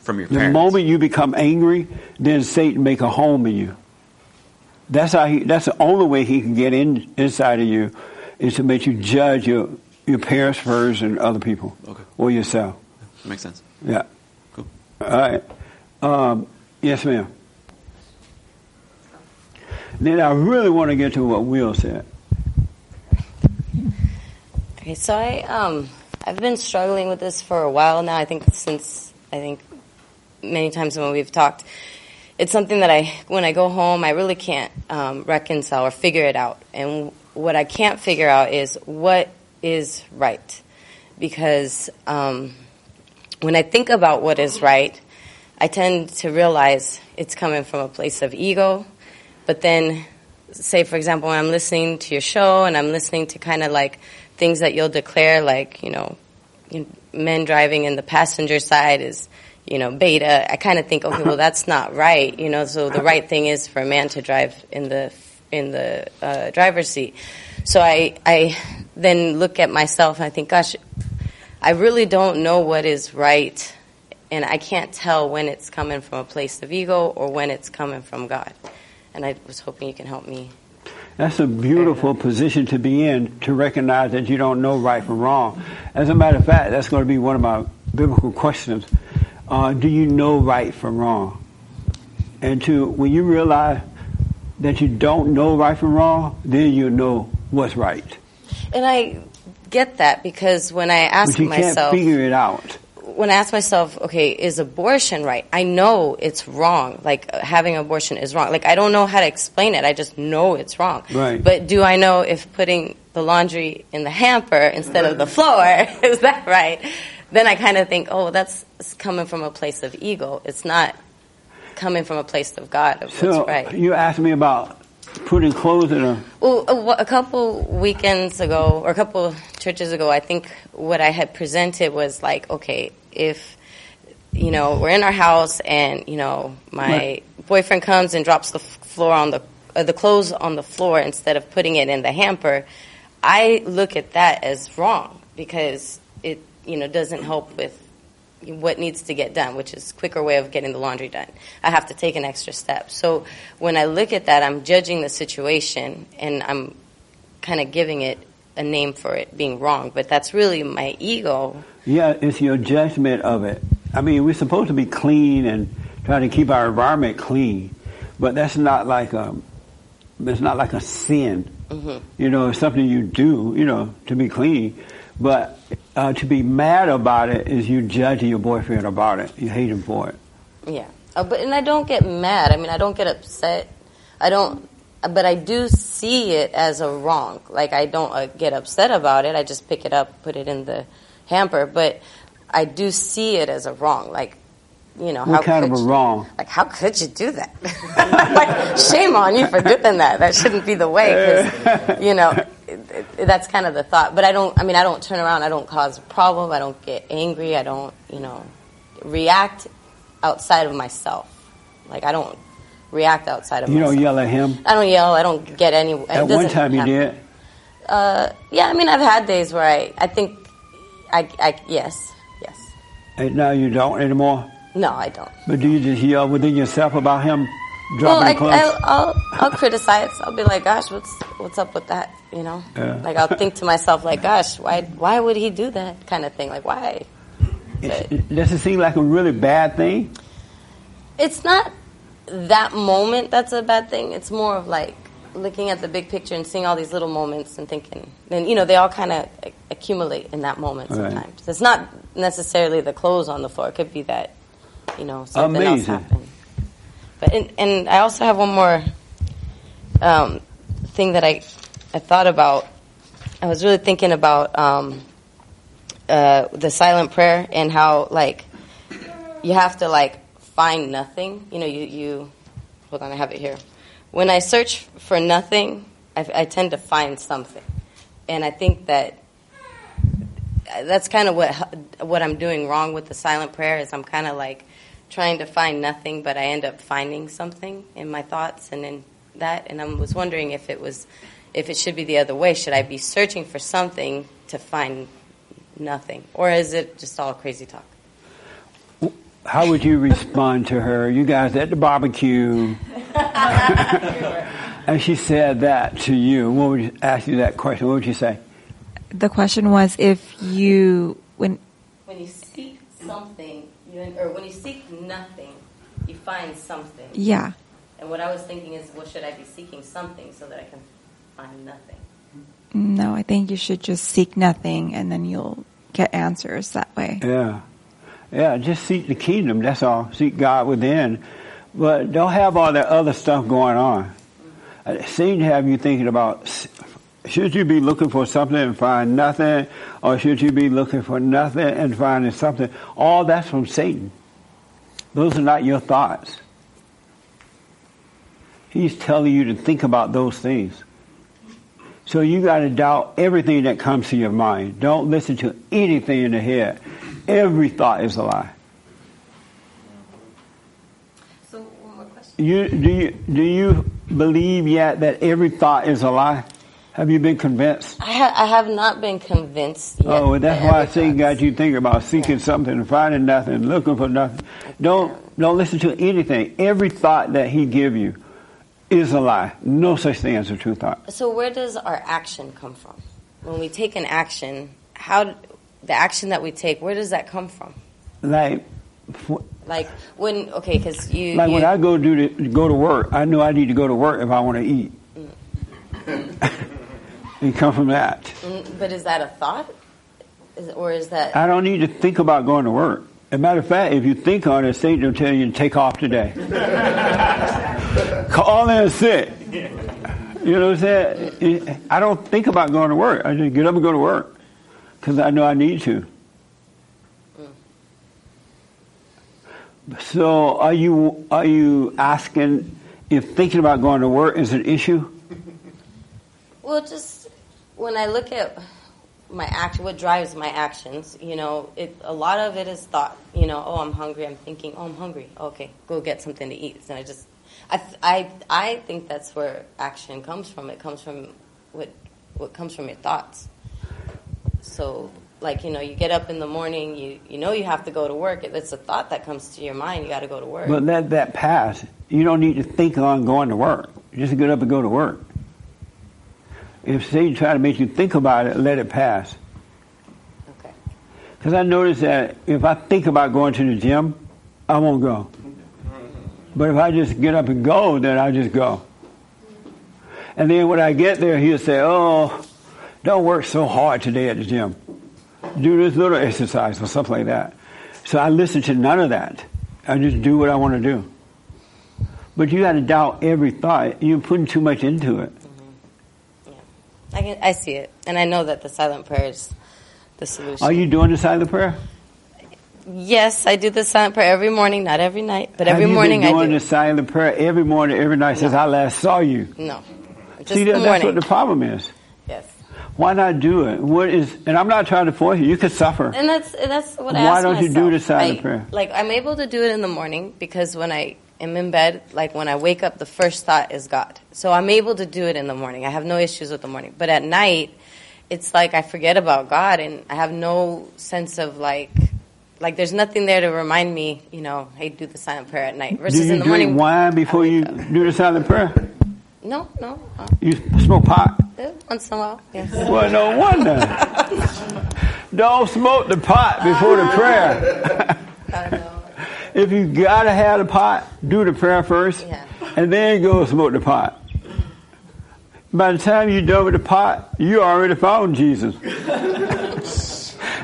from your parents. The moment you become angry, then Satan make a home in you. That's how he. That's the only way he can get in inside of you, is to make you judge your your parents first and other people, Okay. or yourself. That makes sense. Yeah. Cool. All right. Um, yes, ma'am. Then I really want to get to what Will said. Okay, so I um I've been struggling with this for a while now. I think since I think many times when we've talked, it's something that I when I go home I really can't um, reconcile or figure it out. And what I can't figure out is what is right, because um, when I think about what is right, I tend to realize it's coming from a place of ego. But then, say for example, when I'm listening to your show and I'm listening to kind of like things that you'll declare, like you know, men driving in the passenger side is you know beta. I kind of think, okay, well [LAUGHS] that's not right. You know, so the right thing is for a man to drive in the in the uh, driver's seat. So I I then look at myself and I think, gosh, I really don't know what is right, and I can't tell when it's coming from a place of ego or when it's coming from God. And I was hoping you can help me. That's a beautiful position to be in to recognize that you don't know right from wrong. As a matter of fact, that's going to be one of my biblical questions. Uh, do you know right from wrong? And to when you realize that you don't know right from wrong, then you know what's right. And I get that because when I ask but you myself, can't figure it out. When I ask myself, okay, is abortion right? I know it's wrong. Like uh, having abortion is wrong. Like I don't know how to explain it. I just know it's wrong. Right. But do I know if putting the laundry in the hamper instead of the floor [LAUGHS] is that right? Then I kind of think, oh, that's coming from a place of ego. It's not coming from a place of God of So what's right. you asked me about putting clothes in a. Well, a, a couple weekends ago, or a couple churches ago, I think what I had presented was like, okay, if you know we're in our house and you know my Right. boyfriend comes and drops the floor on the uh, the clothes on the floor instead of putting it in the hamper, I look at that as wrong because it you know doesn't help with what needs to get done, which is quicker way of getting the laundry done. I have to take an extra step. So when I look at that, I'm judging the situation and I'm kind of giving it a name for it being wrong, but that's really my ego. Yeah, it's your judgment of it. I mean, we're supposed to be clean and try to keep our environment clean, but that's not like a, it's not like a sin. hmm You know, it's something you do, you know, to be clean. But uh, to be mad about it is you judging your boyfriend about it. You hate him for it. Yeah, uh, but and I don't get mad. I mean, I don't get upset. I don't, but I do see it as a wrong. Like I don't uh, get upset about it. I just pick it up, put it in the hamper. But I do see it as a wrong. Like you know, how What kind of could a you- wrong? Like how could you do that? [LAUGHS] like shame on you for doing that. That shouldn't be the way. 'cause, [LAUGHS] you know, it, it, that's kind of the thought. But I don't. I mean, I don't turn around. I don't cause a problem. I don't get angry. I don't. You know, react outside of myself. Like I don't react outside of You myself. don't yell at him. I don't yell. I don't get any. At one time you did. Uh, yeah, I mean, I've had days where I, I think, I, I, yes, yes. And now you don't anymore. No, I don't. But do you just yell within yourself about him Well, dropping clothes? I, I'll, I'll criticize. I'll be like, gosh, what's, what's up with that? You know, Yeah. like I'll think to myself, like, gosh, why, why would he do that kind of thing? Like, why? It- Does it seem like a really bad thing? It's not that moment that's a bad thing. It's more of like looking at the big picture and seeing all these little moments and thinking, and you know, they all kind of accumulate in that moment Right. sometimes. It's not necessarily the clothes on the floor. It could be that, you know, something else happened. But and, and I also have one more um, thing that I I thought about. I was really thinking about um, uh, the silent prayer and how like you have to like find nothing. You know, you, you hold on, I have it here. When I search for nothing, I, I tend to find something. and I think that that's kind of what what I'm doing wrong with the silent prayer is I'm kind of like trying to find nothing, but I end up finding something in my thoughts and in that. And I was wondering if it was if it should be the other way. Should I be searching for something to find nothing, or is it just all crazy talk? How would you respond to her? You guys at the barbecue, [LAUGHS] and she said that to you. What would you ask you that question? What would you say? The question was if you when When you seek something, you, or when you seek nothing, you find something. yeah. And what I was thinking is, well, should I be seeking something so that I can find nothing? No, I think you should just seek nothing and then you'll get answers that way. Yeah. Yeah, just seek the kingdom, that's all. Seek God within. But don't have all that other stuff going on. It seems to have you thinking about should you be looking for something and find nothing, or should you be looking for nothing and finding something? All that's from Satan. Those are not your thoughts. He's telling you to think about those things. So you got to doubt everything that comes to your mind. Don't listen to anything in the head. Every thought is a lie. So one more question. You do you do you believe yet that every thought is a lie? Have you been convinced? I, ha- I have not been convinced yet. oh, that's that why I say God, you think about seeking something and finding nothing, looking for nothing. Don't don't listen to anything. Every thought that he give you is a lie. No such thing as a true thought. So where does our action come from? When we take an action, how the action that we take, where does that come from? Like Like when okay, because you like you, when I go do to go to work, I know I need to go to work if I want to eat. it come from that. Mm, but is that a thought, is, or is that I don't need to think about going to work. As a matter of fact, if you think on it, Satan will tell you to take off today. [LAUGHS] Call in sick. You know what I'm saying? I don't think about going to work. I just get up and go to work because I know I need to. So, are you are you asking if thinking about going to work is an issue? Well, just when I look at my action, what drives my actions, you know, it a lot of it is thought. You know, oh, I'm hungry. I'm thinking, oh, I'm hungry. Okay, go get something to eat. And I just, I, th- I, I think that's where action comes from. It comes from what, what comes from your thoughts. So, like you know, you get up in the morning. You you know you have to go to work. It's a thought that comes to your mind. You got to go to work. But let that pass. You don't need to think on going to work. Just get up and go to work. If Satan try to make you think about it, let it pass. Okay. Because I notice that if I think about going to the gym, I won't go. But if I just get up and go, then I just go. And then when I get there, he'll say, "Oh, don't work so hard today at the gym. Do this little exercise or something like that." So I listen to none of that. I just do what I want to do. But you got to doubt every thought. You're putting too much into it. Mm-hmm. I can, I see it, and I know that the silent prayer is the solution. Are you doing the silent prayer? Yes, I do the silent prayer every morning, not every night, but every Have you morning been I doing do. the silent prayer every morning, every night since I last saw you. No, just See, that, that's morning. what the problem is. Yes, Why not do it? What is? And I'm not trying to force you. You could suffer. and that's that's what I Why don't you do the silent I- prayer? Like I'm able to do it in the morning because when I am in bed, like when I wake up, the first thought is God. So I'm able to do it in the morning. I have no issues with the morning. But at night, it's like I forget about God, and I have no sense of like. Like there's nothing there to remind me, you know, hey, do the silent prayer at night versus do you in the drink morning. wine before you do the silent prayer? No, no, uh, You smoke pot? eh, once in a while, yes. Well, no wonder. [LAUGHS] Don't smoke the pot before the prayer. [LAUGHS] I don't [LAUGHS] know. if you gotta have the pot, do the prayer first, Yeah. and then go smoke the pot. By the time you're done with the pot, you already found Jesus,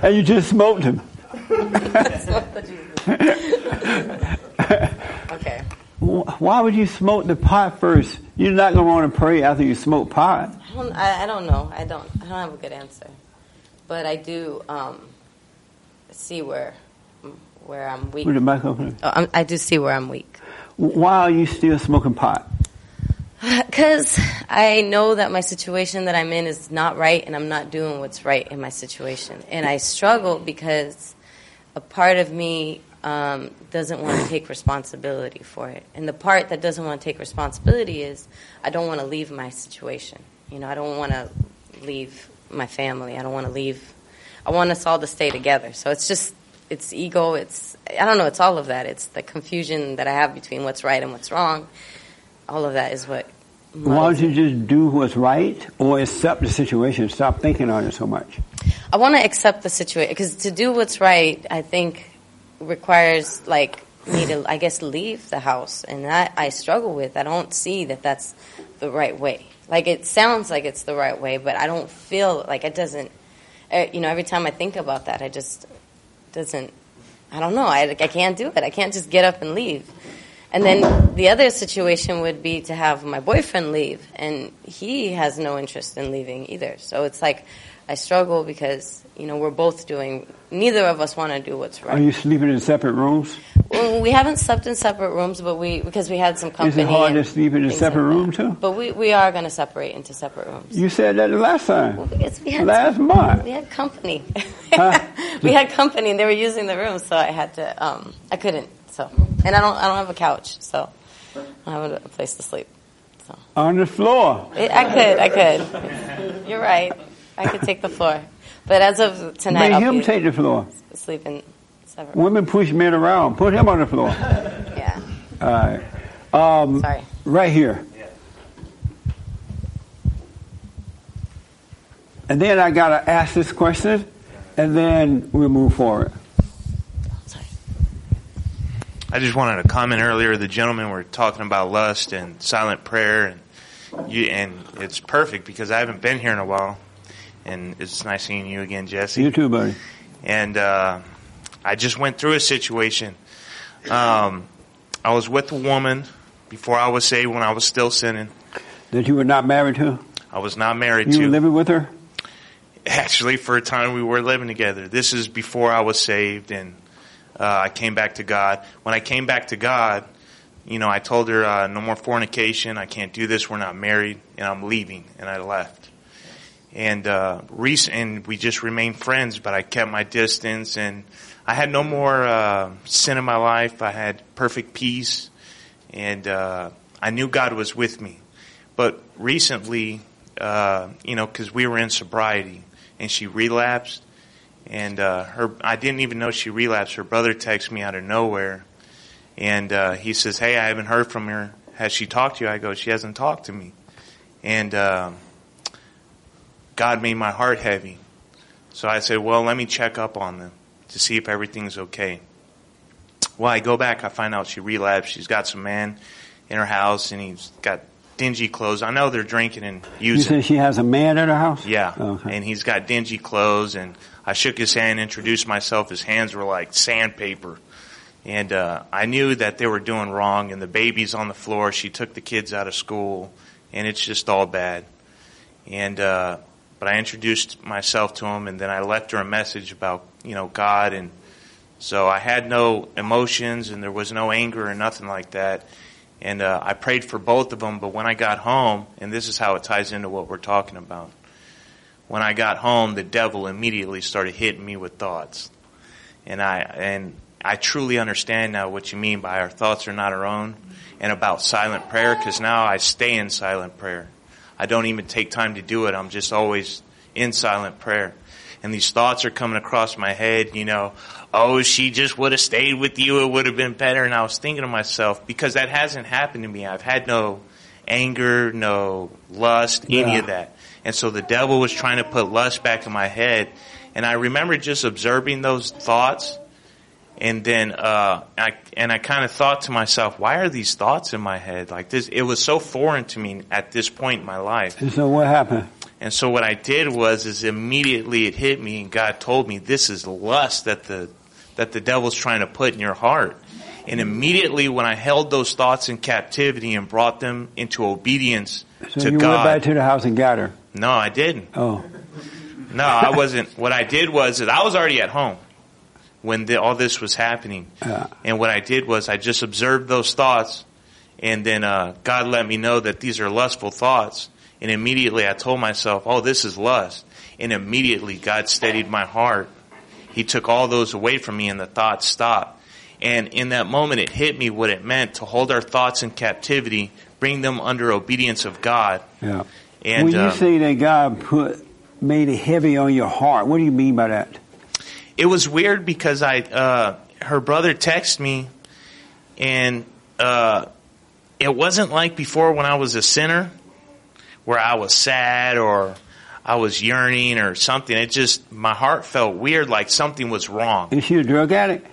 and you just smoked him. [LAUGHS] okay. Why would you smoke the pot first? You're not gonna want to pray after you smoke pot. I don't, I, I don't know. I don't. I don't have a good answer, but I do um, see where where I'm weak. With the mic open. Oh, I'm, I do see where I'm weak. Why are you still smoking pot? [SIGHS] Because I know that my situation that I'm in is not right, and I'm not doing what's right in my situation. And I struggle because a part of me um, doesn't want to take responsibility for it. And the part that doesn't want to take responsibility is I don't want to leave my situation. You know, I don't want to leave my family. I don't want to leave. I want us all to stay together. So it's just, it's ego. It's, I don't know, it's all of that. It's the confusion that I have between what's right and what's wrong. All of that is what Why don't you just do what's right or accept the situation? Stop thinking on it so much. I want to accept the situation because to do what's right, I think requires like me to, I guess, leave the house, and that I struggle with. I don't see that that's the right way. Like it sounds like it's the right way, but I don't feel like it doesn't. Uh, you know, every time I think about that, I just doesn't. I don't know. I I can't do it. I can't just get up and leave. And then the other situation would be to have my boyfriend leave, and he has no interest in leaving either. So it's like I struggle because you know we're both doing. Neither of us want to do what's right. Are you sleeping in separate rooms? Well, we haven't slept in separate rooms, but we because we had some company. Is it hard to sleep in a separate like room too? But we, we are going to separate into separate rooms. You said that the last time. Because we had Last month. We had company. Huh? [LAUGHS] we had company, and they were using the room, so I had to. Um, I couldn't. So, and I don't. I don't have a couch, so I don't have a place to sleep. On the floor. I could. I could. You're right. I could take the floor, but as of tonight, Make I'll him be take the floor. sleeping separate. Women push men around. Put him on the floor. Yeah. All right. Um, Sorry. Right here. And then I gotta ask this question, and then we'll move forward. I just wanted to comment earlier. The gentlemen were talking about lust and silent prayer, and you, and it's perfect because I haven't been here in a while, and it's nice seeing you again, Jesse. You too, buddy. And uh, I just went through a situation. Um, I was with a woman before I was saved when I was still sinning. That you were not married to. I was not married You to. were living with her. Actually, for a time we were living together. This is before I was saved and uh, I came back to God. When I came back to God, you know, I told her, uh, no more fornication. I can't do this. We're not married, and I'm leaving. And I left. And uh, and we just remained friends, but I kept my distance, and I had no more uh, sin in my life. I had perfect peace, and uh, I knew God was with me. But recently, uh, you know, because we were in sobriety, and she relapsed, and uh, her I didn't even know she relapsed. Her brother texts me out of nowhere, and uh, he says, "Hey, I haven't heard from her. Has she talked to you?" I go, "She hasn't talked to me," and um God made my heart heavy. So I said, "Well, let me check up on them to see if everything's okay." Well, I go back, I find out she relapsed. She's got some man in her house, and he's got dingy clothes. I know they're drinking and using. You said she has a man in her house. Yeah. Okay. And he's got dingy clothes and I shook his hand, introduced myself. His hands were like sandpaper. And, uh, I knew that they were doing wrong and the baby's on the floor. She took the kids out of school and it's just all bad. And, uh, but I introduced myself to him and then I left her a message about, you know, God and so I had no emotions and there was no anger or nothing like that. And uh, I prayed for both of them, but when I got home, and this is how it ties into what we're talking about. When I got home, the devil immediately started hitting me with thoughts. And I, and I truly understand now what you mean by our thoughts are not our own and about silent prayer because now I stay in silent prayer. I don't even take time to do it. I'm just always in silent prayer. And these thoughts are coming across my head, you know, oh, she just would have stayed with you, it would have been better. And I was thinking to myself, because that hasn't happened to me. I've had no anger, no lust, any Yeah. of that. And so the devil was trying to put lust back in my head. And I remember just observing those thoughts. And then, uh, I, and I kind of thought to myself, why are these thoughts in my head like this? It was so foreign to me at this point in my life. And so what happened? And so what I did was, is immediately it hit me, and God told me, "This is lust that the that the devil's trying to put in your heart." And immediately, when I held those thoughts in captivity and brought them into obedience So to you God, went back to the house and got her. no, I didn't. Oh. No, I wasn't. What I did was, is I was already at home when the, all this was happening. Yeah. And what I did was, I just observed those thoughts, And then uh, God let me know that these are lustful thoughts. And immediately I told myself, oh, this is lust. And immediately God steadied my heart. He took all those away from me and the thoughts stopped. And in that moment, it hit me what it meant to hold our thoughts in captivity, bring them under obedience of God. Yeah. And when you um, say that God put made it heavy on your heart, what do you mean by that? It was weird because I uh, her brother texted me, and uh, it wasn't like before when I was a sinner, where I was sad or I was yearning or something. It just my heart felt weird, like something was wrong. Is she a drug addict?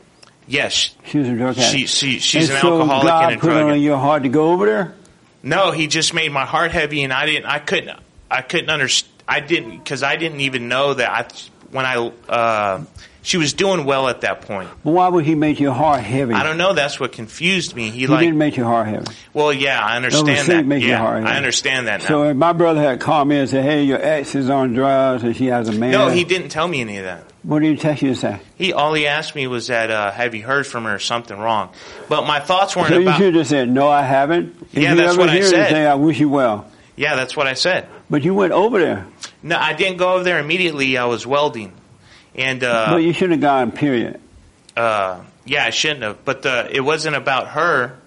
Yes, She was a drug addict. She- she- she's and an so alcoholic God and a put drug it on addict. your heart to go over there. no, he just made my heart heavy, and I didn't. I couldn't. I couldn't understand. I didn't because I didn't even know that I when I uh, she was doing well at that point. But why would He make your heart heavy? I don't know. That's what confused me. He, He like didn't make your heart heavy. Well, yeah, I understand that. make your heart heavy. I understand that now. So if my brother had called me and said, "Hey, your ex is on drugs and she has a man," no, he didn't tell me any of that. What did he text you to say? He all he asked me was that uh, have you heard from her something wrong? But my thoughts weren't So you about. should have just said, "No, I haven't." If Yeah, you that's what I said. Say, "I wish you well." Yeah, that's what I said. But you went over there. No, I didn't go over there immediately. I was welding, and uh, but you should have gone. Period. uh, yeah, I shouldn't have. But uh, it wasn't about her,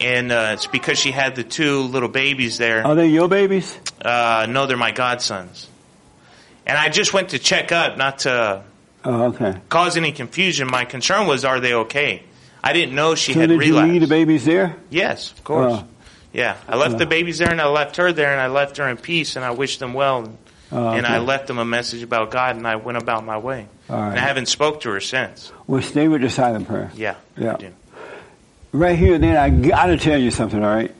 and uh, it's because she had the two little babies there. Are they your babies? Uh, no, they're my godsons. And I just went to check up, not to Oh, okay. cause any confusion. My concern was, are they okay? I didn't know she so had did relapsed. you leave the babies there? Yes, of course. Oh. yeah, I left Oh. the babies there, and I left her there, and I left her in peace, and I wished them well, and, Oh, and I left them a message about God, and I went about my way. All And I haven't spoke to her since. Well, stay with the silent prayer. Yeah, Yeah. I do. Right here, then I got to tell you something. All right.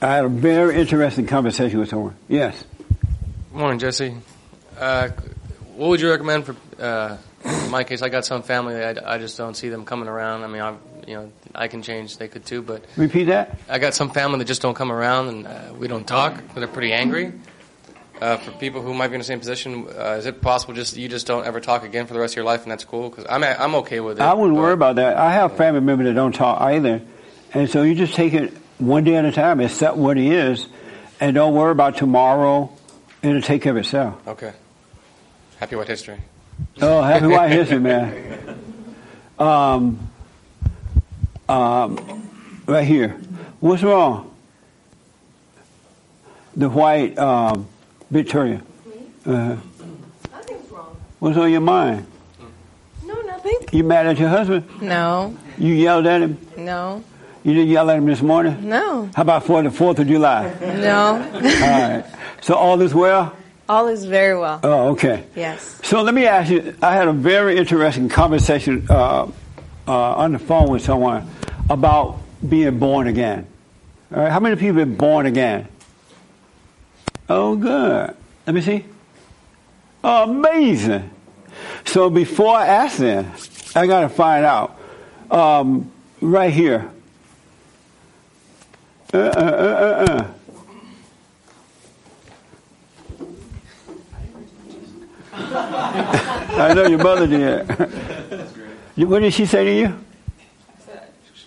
I had a very interesting conversation with someone. Yes. Morning, Jesse. Uh, what would you recommend for uh, in my case? I got some family. that I, I just don't see them coming around. I mean, I you know I can change. They could too, but Repeat that. I got some family that just don't come around, and uh, we don't talk. But they're pretty angry. Uh, for people who might be in the same position, uh, is it possible just you just don't ever talk again for the rest of your life, and that's cool? Because I'm I'm okay with it. I wouldn't worry about that. I have family members that don't talk either, and so you just take it one day at a time, accept what it is, and don't worry about tomorrow. It'll take care of itself. Okay. Happy White History. Oh, happy white history, man. [LAUGHS] Um, um, right here. What's wrong? The white um, Victoria. Uh, Nothing's wrong. what's on your mind? No, nothing. You mad at your husband? No, You yelled at him? no, You didn't yell at him this morning? no, How about for the 4th of July? no. All right. So all is well? All is very well. Oh, okay. Yes. So let me ask you, I had a very interesting conversation uh, uh, on the phone with someone about being born again. All right, how many people have been born again? Oh, good. Let me see. Oh, amazing. So before I ask them, I got to find out. Um, right here. Uh, uh, uh, uh, uh. [LAUGHS] I know your mother did. [LAUGHS] What did she say to you?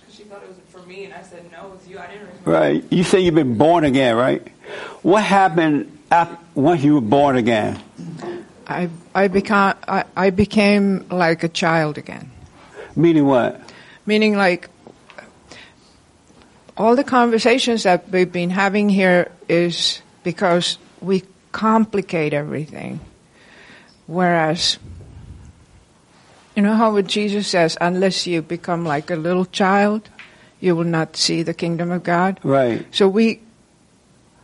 She thought it was for me, and I said, no, it was you. I didn't respond. Right. You say you've been born again, right? What happened after, once you were born again? I I became I, I became like a child again. Meaning what? Meaning like all the conversations that we've been having here is because we complicate everything. Whereas you know how what Jesus says, unless you become like a little child, you will not see the kingdom of God. Right. So we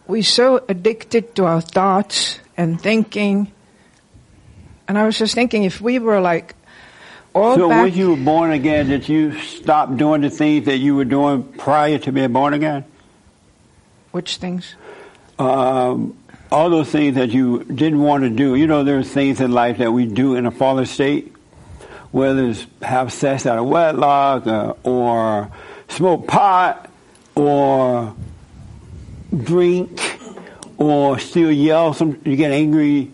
we so addicted to our thoughts and thinking. And I was just thinking, if we were like all so back, when you were born again, did you stop doing the things that you were doing prior to being born again? which things? Um, all those things that you didn't want to do. You know, there's things in life that we do in a fallen state, whether it's have sex out of wedlock, uh, or smoke pot, or drink, or still yell. Some you get angry,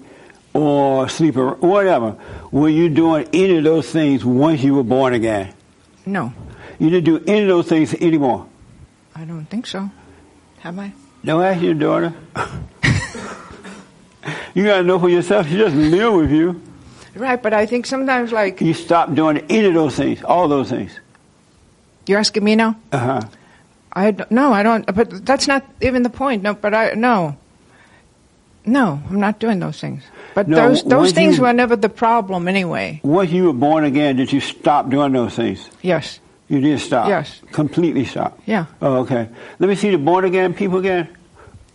or sleep, or whatever. Were you doing any of those things once you were born again? No. You didn't do any of those things anymore. I don't think so. Have I? Don't ask your daughter. [LAUGHS] you got to know for yourself. She doesn't live with you. Right, but I think sometimes like You stop doing any of those things, all those things. you're asking me now. Uh huh. I don't, no, I don't. But that's not even the point. No, but I no. No, I'm not doing those things. But No, those those things you- were never the problem anyway. Once you were born again, did you stop doing those things? Yes. You did stop. Yes. Completely stop. Yeah. Oh, okay. Let me see the born again people again.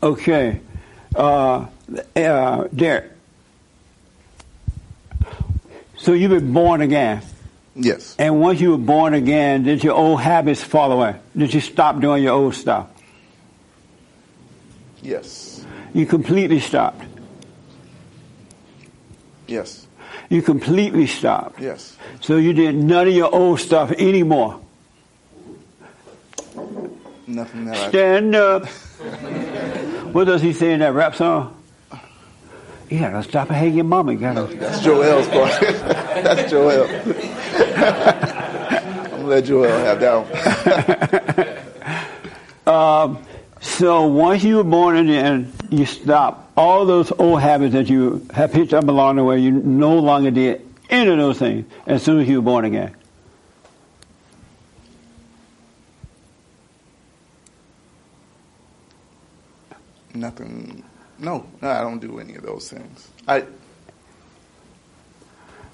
Okay. Uh, uh, Derek. So you've been born again. Yes. And once you were born again, did your old habits fall away? Did you stop doing your old stuff? Yes. You completely stopped. Yes. You completely stopped. Yes. So you did none of your old stuff anymore. Nothing that I. Stand up. [LAUGHS] what does he say in that rap song? You gotta stop and hang your mama. You gotta. That's Joel's part. [LAUGHS] That's Joel. [LAUGHS] I'm gonna let Joel have that one. [LAUGHS] Um, so once you were born again, you stop all those old habits that you have picked up along the way. You no longer did any of those things as soon as you were born again. Nothing. No, no, I don't do any of those things. I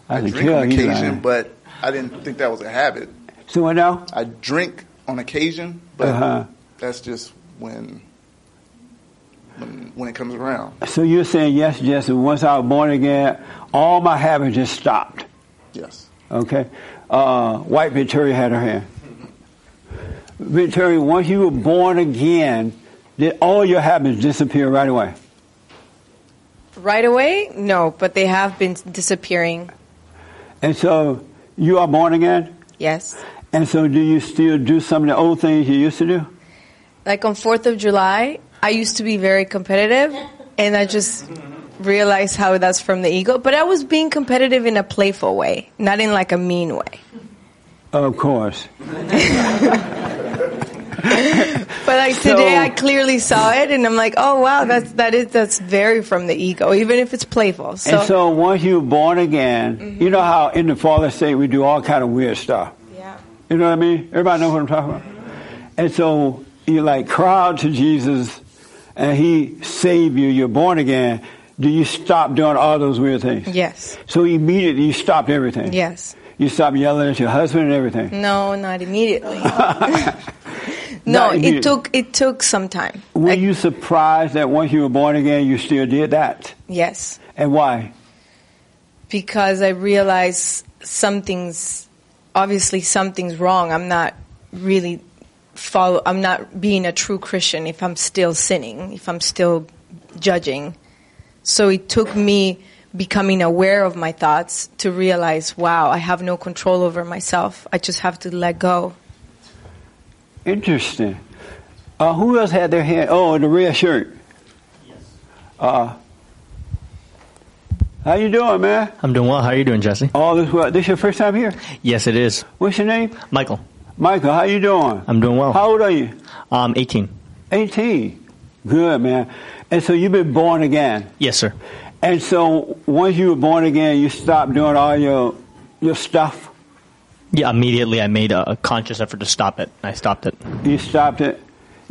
I I drink tell on occasion, lying. but I didn't think that was a habit. So what now? I drink on occasion, but Uh-huh. that's just when, when when it comes around. So you're saying yes, Jesse? Once I was born again, all my habits just stopped. Yes. Okay. Uh, White Victoria had her hand. Victoria, once you were born again, did all your habits disappear right away? Right away? No, but they have been disappearing. And so you are born again? Yes. And so do you still do some of the old things you used to do? Like on 4th of July, I used to be very competitive, and I just realized how that's from the ego. But I was being competitive in a playful way, not in like a mean way. Of course. [LAUGHS] But like So- today, I clearly saw it, and I'm like, oh wow, that's that is that's very from the ego, even if it's playful. So, and so once you're born again, mm-hmm. you know how in the Father state we do all kind of weird stuff. Yeah. You know what I mean? Everybody know what I'm talking about? And so you like cry to Jesus and he saved you, you're born again. Do you stop doing all those weird things? yes, So immediately you stopped everything. yes, You stopped yelling at your husband and everything. no, not immediately. [LAUGHS] [LAUGHS] no, it took it took some time. Were you surprised that once you were born again you still did that? Yes. And why? because I realize something's obviously something's wrong. I'm not really follow. I'm not being a true Christian if I'm still sinning, if I'm still judging. So it took me becoming aware of my thoughts to realize, wow, I have no control over myself. I just have to let go. Interesting. Uh, who else had their hand? Oh, the red shirt. Yes. Uh, how you doing, man? I'm doing well. How are you doing, Jesse? All this well. This your first time here? Yes, it is. What's your name? Michael. Michael, how you doing? I'm doing well. How old are you? Um, 18. 18. Good, man. And so you've been born again. Yes, sir. And so once you were born again, you stopped doing all your your stuff. Yeah, immediately I made a, conscious effort to stop it. I stopped it. You stopped it.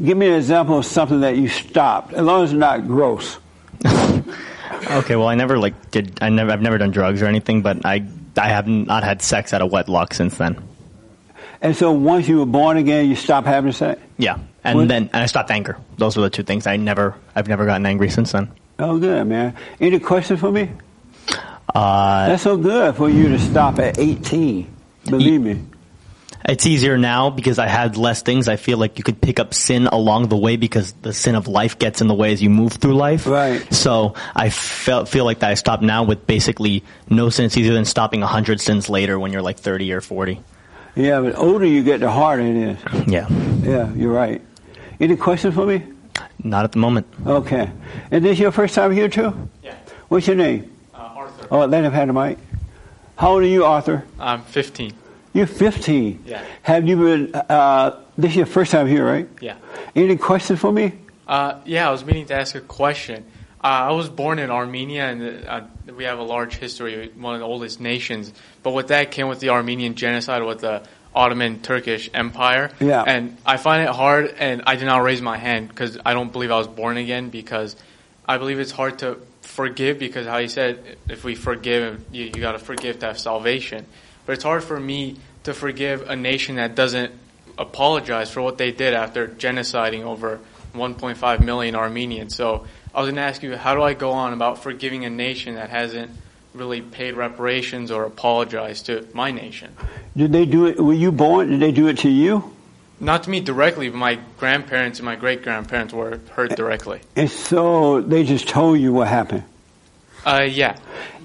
Give me an example of something that you stopped, as long as it's not gross. [LAUGHS] Okay, well, I never like did. I never. I've never done drugs or anything, but I I have not had sex out of wedlock since then. And so once you were born again, you stopped having sex. Yeah, and What- then and I stopped anger. Those were the two things. I never. I've never gotten angry since then. Oh, good, man. Any questions for me? Uh, That's so good for you to stop at 18. Believe me. It's easier now because I had less things. I feel like you could pick up sin along the way because the sin of life gets in the way as you move through life. Right. So I felt feel like that I stopped now with basically no sin. It's easier than stopping a hundred sins later when you're like thirty or forty. Yeah, but the older you get, the harder it is. Yeah. Yeah, you're right. Any questions for me? Not at the moment. Okay. And this your first time here too? Yeah. What's your name? Uh, Arthur. Oh, let him have the mic. How old are you, Arthur? I'm 15. You're 15. Yeah. Have you been? Uh, this is your first time here, right? Yeah. Any questions for me? Uh, yeah, I was meaning to ask a question. Uh, I was born in Armenia, and uh, we have a large history, one of the oldest nations. But with that came with the Armenian genocide with the Ottoman Turkish Empire. Yeah. And I find it hard, and I did not raise my hand because I don't believe I was born again because I believe it's hard to forgive because how you said if we forgive, you, you got to forgive to have salvation. But it's hard for me to forgive a nation that doesn't apologize for what they did after genociding over 1.5 million Armenians. So I was going to ask you, how do I go on about forgiving a nation that hasn't really paid reparations or apologized to my nation? Did they do it? Were you born? Did they do it to you? Not to me directly, but my grandparents and my great grandparents were hurt directly. And so they just told you what happened. Uh, yeah.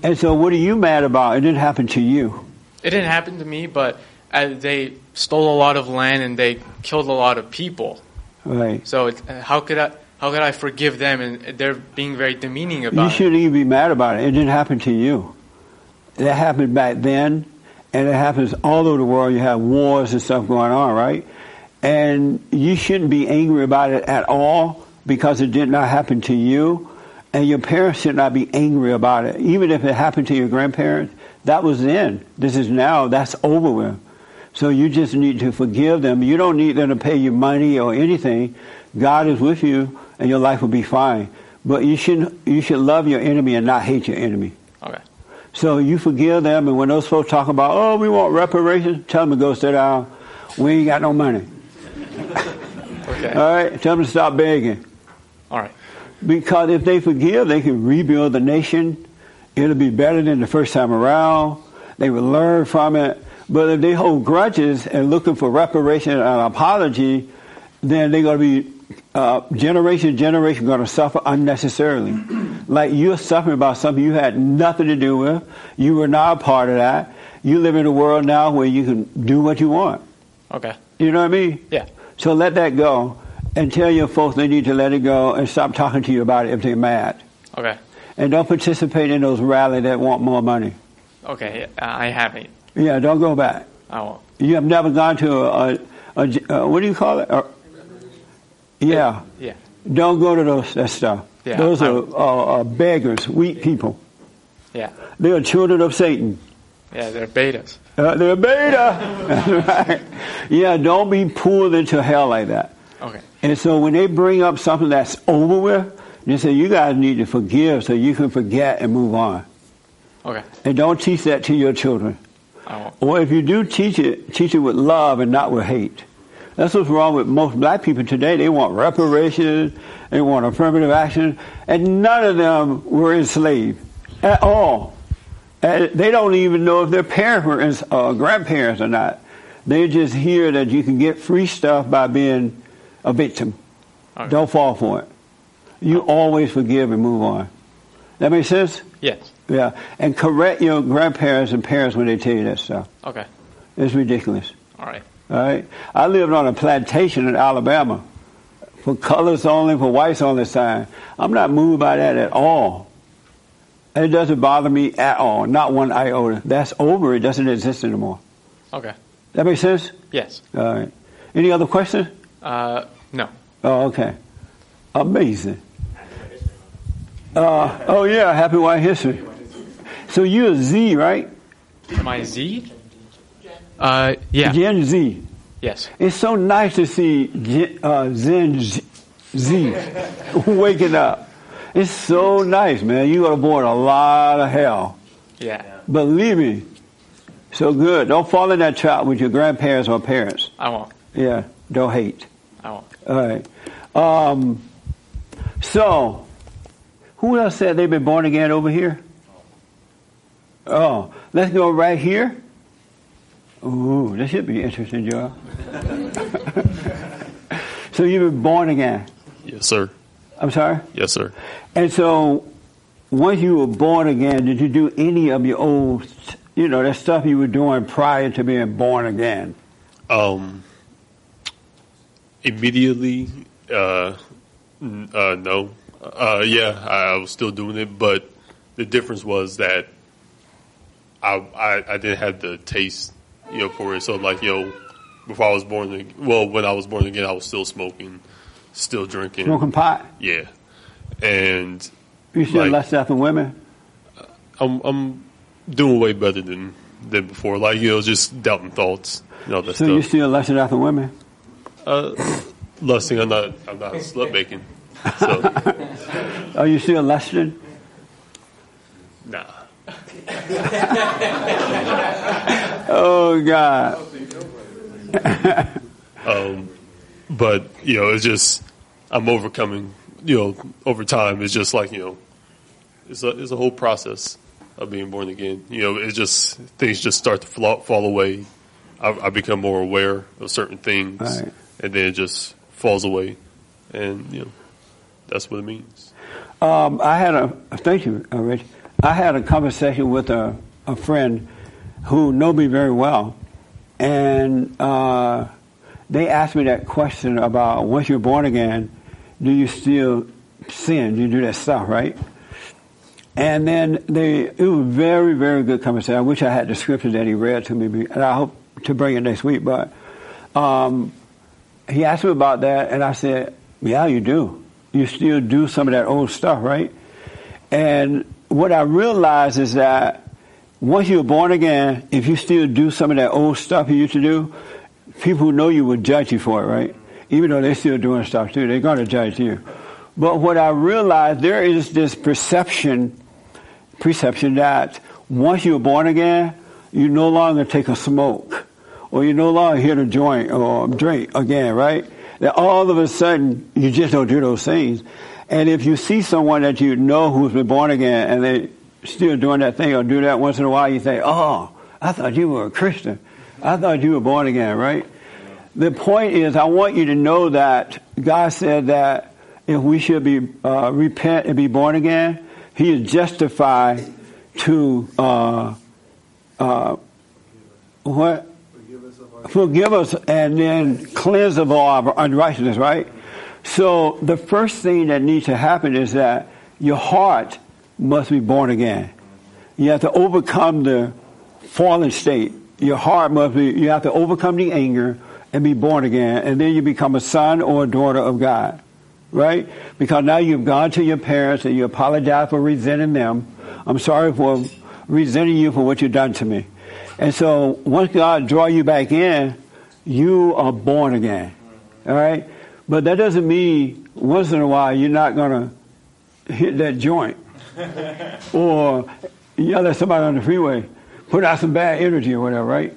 And so what are you mad about? It didn't happen to you. It didn't happen to me, but uh, they stole a lot of land and they killed a lot of people. Right. So uh, how could I how could I forgive them? And they're being very demeaning You about it. shouldn't even be mad about it. It didn't happen to you. That happened back then, and it happens all over the world. You have wars and stuff going on, right? And you shouldn't be angry about it at all because it did not happen to you. And your parents should not be angry about it. Even if it happened to your grandparents, that was then. This is now. That's over with. So you just need to forgive them. You don't need them to pay you money or anything. God is with you, and your life will be fine. But you should you should love your enemy and not hate your enemy. Okay. So you forgive them, and when those folks talk about, oh, we want reparations, tell them to go sit down. We ain't got no money. Okay. All right, tell them to stop begging. All right. Because if they forgive, they can rebuild the nation. It'll be better than the first time around. They will learn from it. But if they hold grudges and looking for reparation and apology, then they're going to be uh, generation to generation going to suffer unnecessarily. [CLEARS THROAT] like you're suffering about something you had nothing to do with. You were not a part of that. You live in a world now where you can do what you want. Okay. You know what I mean? Yeah. So let that go and tell your folks they need to let it go and stop talking to you about it if they're mad. Okay. And don't participate in those rallies that want more money. Okay. I haven't. Yeah, don't go back. I won't. You have never gone to a, a, a, a what do you call it? Yeah. Yeah. Don't go to those that stuff. Yeah, those are uh, uh, beggars, weak people. Yeah. They are children of Satan. Yeah, they're betas. Uh, they're beta. Right. Yeah, don't be pulled into hell like that. Okay. And so when they bring up something that's over with, they say you guys need to forgive so you can forget and move on. Okay. And don't teach that to your children. I won't. Or if you do teach it, teach it with love and not with hate. That's what's wrong with most black people today. They want reparations, they want affirmative action, and none of them were enslaved at all. And they don't even know if their parents or uh, grandparents or not. They just hear that you can get free stuff by being a victim. Don't fall for it. You always forgive and move on. That makes sense? Yes. Yeah. And correct your grandparents and parents when they tell you that stuff. Okay. It's ridiculous. All right. All right. I lived on a plantation in Alabama for colors only, for whites only sign. I'm not moved by that at all. It doesn't bother me at all. Not one iota. That's over. It doesn't exist anymore. Okay. That makes sense? Yes. All right. Any other questions? Uh, no. Oh, okay. Amazing. Uh, oh yeah, happy white history. So you're Z, right? Am I Z? Uh, yeah. Gen Z. Yes. It's so nice to see Gen, uh, Zen Z, Z [LAUGHS] waking up. It's so nice, man. You got avoid a lot of hell. Yeah. Believe me. So good. Don't fall in that trap with your grandparents or parents. I won't. Yeah. Don't hate. I won't. All right. Um, so, who else said they've been born again over here? Oh, let's go right here. Ooh, this should be interesting, Joe. [LAUGHS] so you've been born again. Yes, sir. I'm sorry? Yes, sir. And so, once you were born again, did you do any of your old, you know, that stuff you were doing prior to being born again? Um, immediately, uh, uh, no. Uh, yeah, I, I was still doing it, but the difference was that I, I, I didn't have the taste you know, for it. So like, you know, before I was born, well, when I was born again, I was still smoking, still drinking, Smoking pot? Yeah, and You still like, lust after women? I'm I'm doing way better than than before. Like you know, just doubting thoughts, and all that So you stuff. still lusting after women? Uh, lusting, I'm not I'm not slut making. So [LAUGHS] Are you still lusting? nah. Oh God. [LAUGHS] um, but you know, it's just I'm overcoming. You know, over time, it's just like you know, it's a it's a whole process of being born again. You know, it's just things just start to fall, fall away. I, I become more aware of certain things, Right. and then it just falls away, and you know, that's what it means. Um, I had a thank you, uh, Rich. I had a conversation with a, a friend who know me very well, and uh, they asked me that question about once you're born again, do you still sin? Do you do that stuff, right? And then they, it was very, very good conversation. I wish I had the scripture that he read to me, and I hope to bring it next week. But um, he asked me about that, and I said, "Yeah, you do. You still do some of that old stuff, right?" And what I realized is that once you're born again, if you still do some of that old stuff you used to do, people who know you will judge you for it, right? Even though they're still doing stuff too, they're going to judge you. But what I realized, there is this perception, perception that once you're born again, you no longer take a smoke, or you no longer hit a joint or drink again, right? That all of a sudden you just don't do those things. And if you see someone that you know who's been born again and they still doing that thing or do that once in a while, you say, "Oh, I thought you were a Christian. I thought you were born again, right?" The point is, I want you to know that God said that if we should be uh, repent and be born again, He is justified to uh, uh, what forgive us and then cleanse of all our unrighteousness, right? So the first thing that needs to happen is that your heart must be born again. You have to overcome the fallen state. Your heart must be, you have to overcome the anger and be born again, and then you become a son or a daughter of God. Right? Because now you've gone to your parents and you apologize for resenting them. I'm sorry for resenting you for what you've done to me. And so once God draw you back in, you are born again. All right? But that doesn't mean once in a while you're not going to hit that joint [LAUGHS] or yell at somebody on the freeway, put out some bad energy or whatever, right?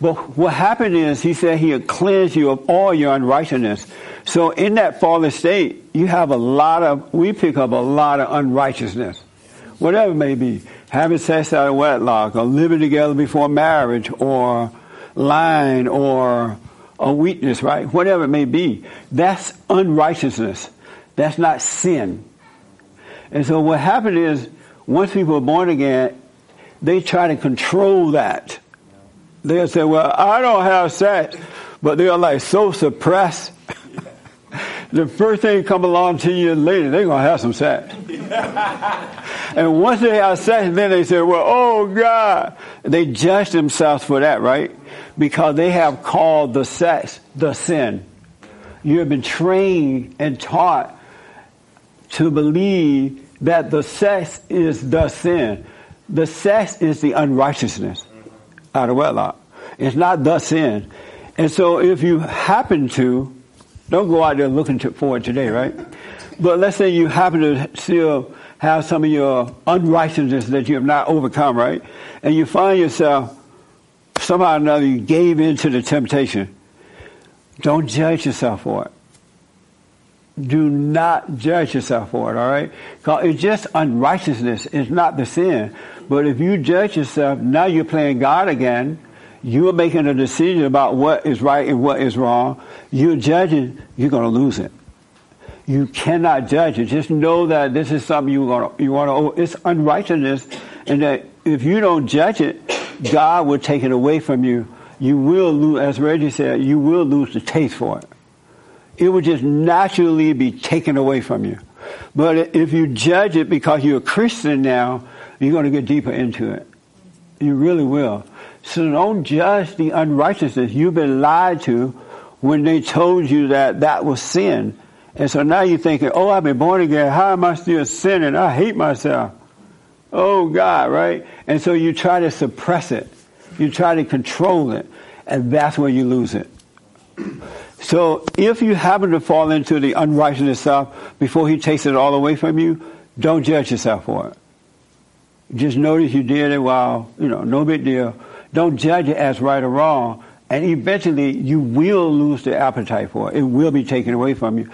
But what happened is he said he'll cleanse you of all your unrighteousness. So in that fallen state, you have a lot of, we pick up a lot of unrighteousness. Whatever it may be. Having sex out of wedlock or living together before marriage or lying or a weakness, right? Whatever it may be. That's unrighteousness. That's not sin. And so what happened is, once people are born again, they try to control that. They'll say, well, I don't have sex. But they're like so suppressed. [LAUGHS] the first thing come along 10 years later, they're going to have some sex. [LAUGHS] and once they have sex, then they say, well, oh God. They judge themselves for that, right? Because they have called the sex the sin. You have been trained and taught to believe that the sex is the sin. The sex is the unrighteousness out of wedlock. It's not the sin. And so if you happen to, don't go out there looking to, for it today, right? But let's say you happen to still have some of your unrighteousness that you have not overcome, right? And you find yourself somehow or another you gave in to the temptation. Don't judge yourself for it. Do not judge yourself for it, all right? Because it's just unrighteousness. It's not the sin. But if you judge yourself, now you're playing God again. You're making a decision about what is right and what is wrong. You're judging, you're going to lose it. You cannot judge it. Just know that this is something you want to, you want to, it's unrighteousness. And that if you don't judge it, God will take it away from you. You will lose, as Reggie said, you will lose the taste for it. It would just naturally be taken away from you. But if you judge it because you're a Christian now, you're going to get deeper into it. You really will. So don't judge the unrighteousness. You've been lied to when they told you that that was sin. And so now you're thinking, oh, I've been born again. How am I still sinning? I hate myself. Oh God, right? And so you try to suppress it. You try to control it. And that's where you lose it. So if you happen to fall into the unrighteousness stuff before he takes it all away from you, don't judge yourself for it. Just notice you did it while, you know, no big deal. Don't judge it as right or wrong. And eventually you will lose the appetite for it. It will be taken away from you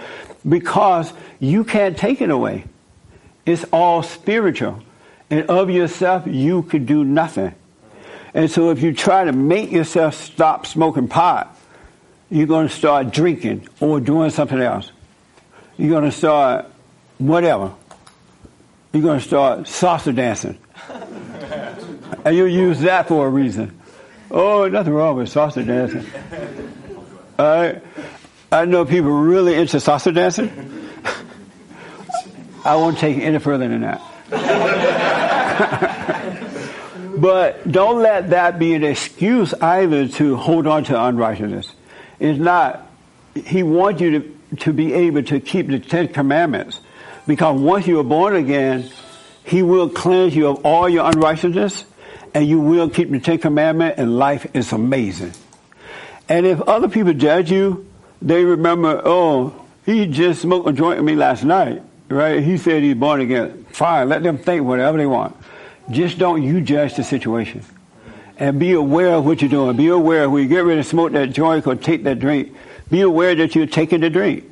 because you can't take it away. It's all spiritual. And of yourself, you could do nothing. And so if you try to make yourself stop smoking pot, you're going to start drinking or doing something else. You're going to start whatever. You're going to start salsa dancing. [LAUGHS] and you'll use that for a reason. Oh, nothing wrong with salsa dancing. I, I know people really into salsa dancing. [LAUGHS] I won't take any further than that. [LAUGHS] but don't let that be an excuse either to hold on to unrighteousness. It's not. He wants you to, to be able to keep the Ten Commandments. Because once you are born again, He will cleanse you of all your unrighteousness and you will keep the Ten Commandments and life is amazing. And if other people judge you, they remember, oh, he just smoked a joint with me last night, right? He said he's born again. Fine, let them think whatever they want. Just don't you judge the situation. And be aware of what you're doing. Be aware when you get ready to smoke that joint or take that drink, be aware that you're taking the drink.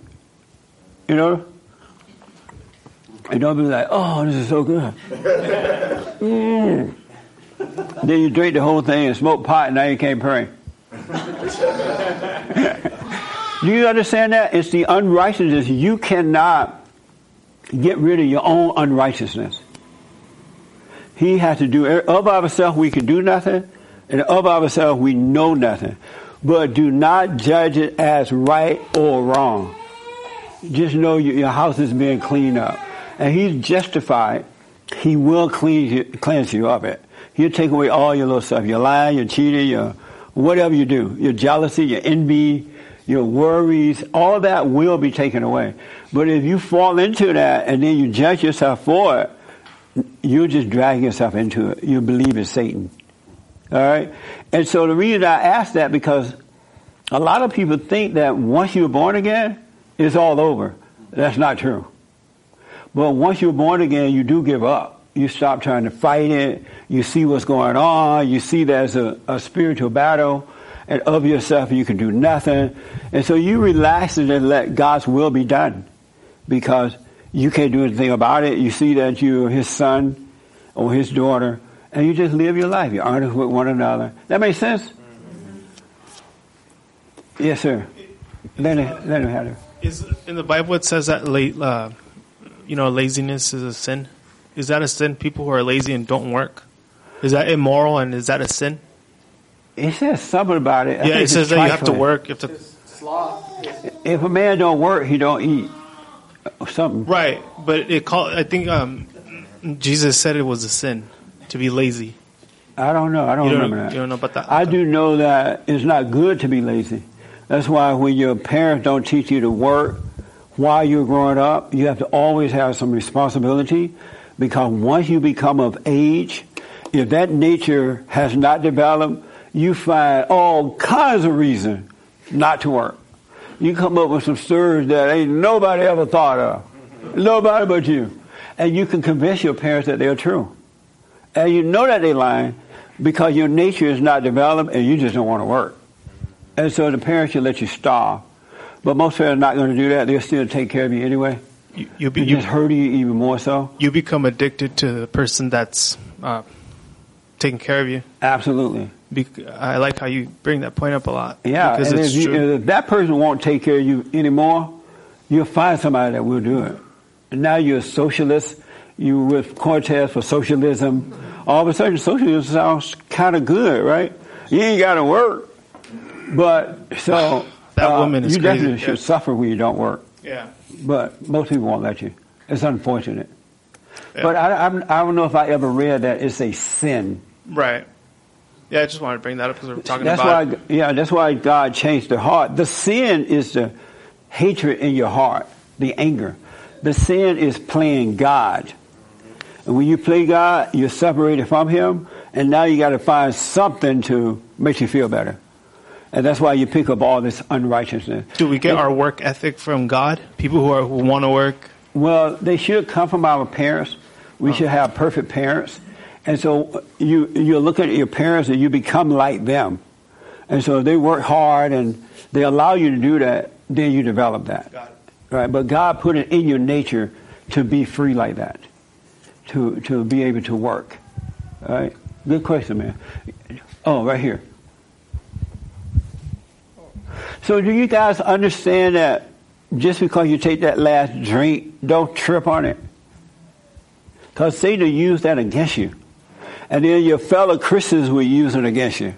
You know? And don't be like, oh, this is so good. [LAUGHS] Mm. Then you drink the whole thing and smoke pot and now you can't pray. [LAUGHS] Do you understand that? It's the unrighteousness. You cannot get rid of your own unrighteousness. He has to do, of ourselves we can do nothing, and of ourselves we know nothing. But do not judge it as right or wrong. Just know your house is being cleaned up. And he's justified. He will clean you, cleanse you of it. He'll take away all your little stuff. Your lie, your cheating, your whatever you do. Your jealousy, your envy, your worries, all that will be taken away. But if you fall into that and then you judge yourself for it, you just drag yourself into it. You believe it's Satan. All right? And so the reason I ask that because a lot of people think that once you're born again, it's all over. That's not true. But once you're born again, you do give up. You stop trying to fight it. You see what's going on. You see there's a, a spiritual battle. And of yourself, you can do nothing. And so you relax and let God's will be done. Because you can't do anything about it. You see that you're his son or his daughter, and you just live your life. You're honest with one another. That makes sense? Yes, sir. Let him, let him have it. Is in the Bible it says that la- uh, you know laziness is a sin. Is that a sin? People who are lazy and don't work, is that immoral and is that a sin? It says something about it. I yeah, it says that you have to work. You have to. Sloth. If a man don't work, he don't eat. Or something. Right, but it call. I think um, Jesus said it was a sin to be lazy. I don't know. I don't don't- remember that. you don't know about that? I do know that it's not good to be lazy. That's why when your parents don't teach you to work while you're growing up, you have to always have some responsibility because once you become of age, if that nature has not developed, you find all kinds of reason not to work. You come up with some stories that ain't nobody ever thought of. Nobody but you. And you can convince your parents that they're true. And you know that they're lying because your nature is not developed and you just don't want to work. And so the parents should let you starve. But most parents are not going to do that. They'll still take care of you anyway. You, you, It just hurt you even more so. You become addicted to the person that's uh, taking care of you. Absolutely. I like how you bring that point up a lot. Yeah, because it's if, you, true. if that person won't take care of you anymore, you'll find somebody that will do it. And now you're a socialist. You with Cortez for socialism. All of a sudden, socialism sounds kind of good, right? You ain't got to work, but so [LAUGHS] That uh, woman is you crazy, definitely yeah. should suffer when you don't work. Yeah. But most people won't let you. It's unfortunate. But I, I'm, I don't know if I ever read that it's a sin. Right. Yeah, I just wanted to bring that up because we're talking That's about. why, yeah, that's why God changed the heart. The sin is the hatred in your heart, the anger. The sin is playing God. And when you play God, you're separated from Him, and now you got to find something to make you feel better. And that's why you pick up all this unrighteousness. Do we get our work ethic from God? People who are who want to work. Well, they should come from our parents. We oh. should have perfect parents. And so uh, you you look at your parents and you become like them. And so if they work hard and they allow you to do that, then you develop that. Right? But God put it in your nature to be free like that. To to be able to work. All right? Good question, man. Oh, right here. So do you guys understand that just because you take that last drink, don't trip on it? Because Satan will use that against you. And then your fellow Christians will use it against you.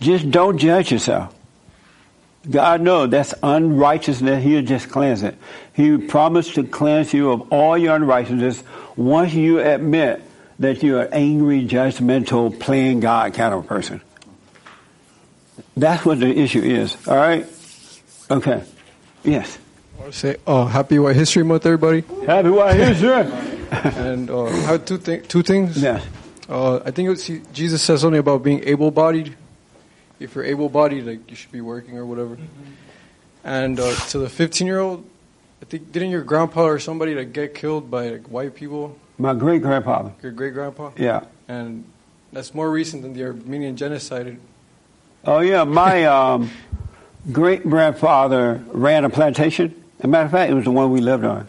Just don't judge yourself. God knows that's unrighteousness. He'll just cleanse it. He promised to cleanse you of all your unrighteousness once you admit that you're an angry, judgmental, playing God kind of person. That's what the issue is. All right? Okay. Yes. I want to say, oh, happy White History Month, everybody. Happy White History. And uh, I have two, thi- two things. Yeah. Uh, I think it was, Jesus says something about being able-bodied. If you're able-bodied, like you should be working or whatever. And uh, to the 15-year-old, I think didn't your grandpa or somebody like get killed by like white people? My great grandfather. Your great grandpa. Yeah. And that's more recent than the Armenian genocide. Oh yeah, my [LAUGHS] um, great grandfather ran a plantation. As a matter of fact, it was the one we lived on.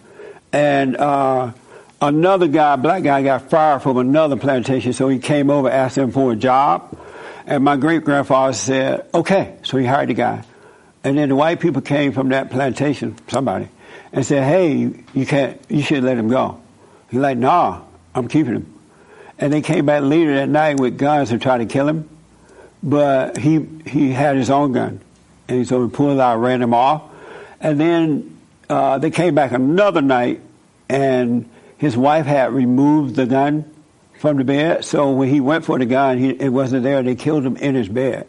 And uh, another guy, black guy, got fired from another plantation, so he came over, asked him for a job. And my great grandfather said, "Okay." So he hired the guy. And then the white people came from that plantation, somebody, and said, "Hey, you can't, you should let him go." He's like, "Nah, I'm keeping him." And they came back later that night with guns to try to kill him but he he had his own gun, and so he pulled out, ran him off, and then uh, they came back another night, and his wife had removed the gun from the bed. So when he went for the gun, he, it wasn't there. They killed him in his bed,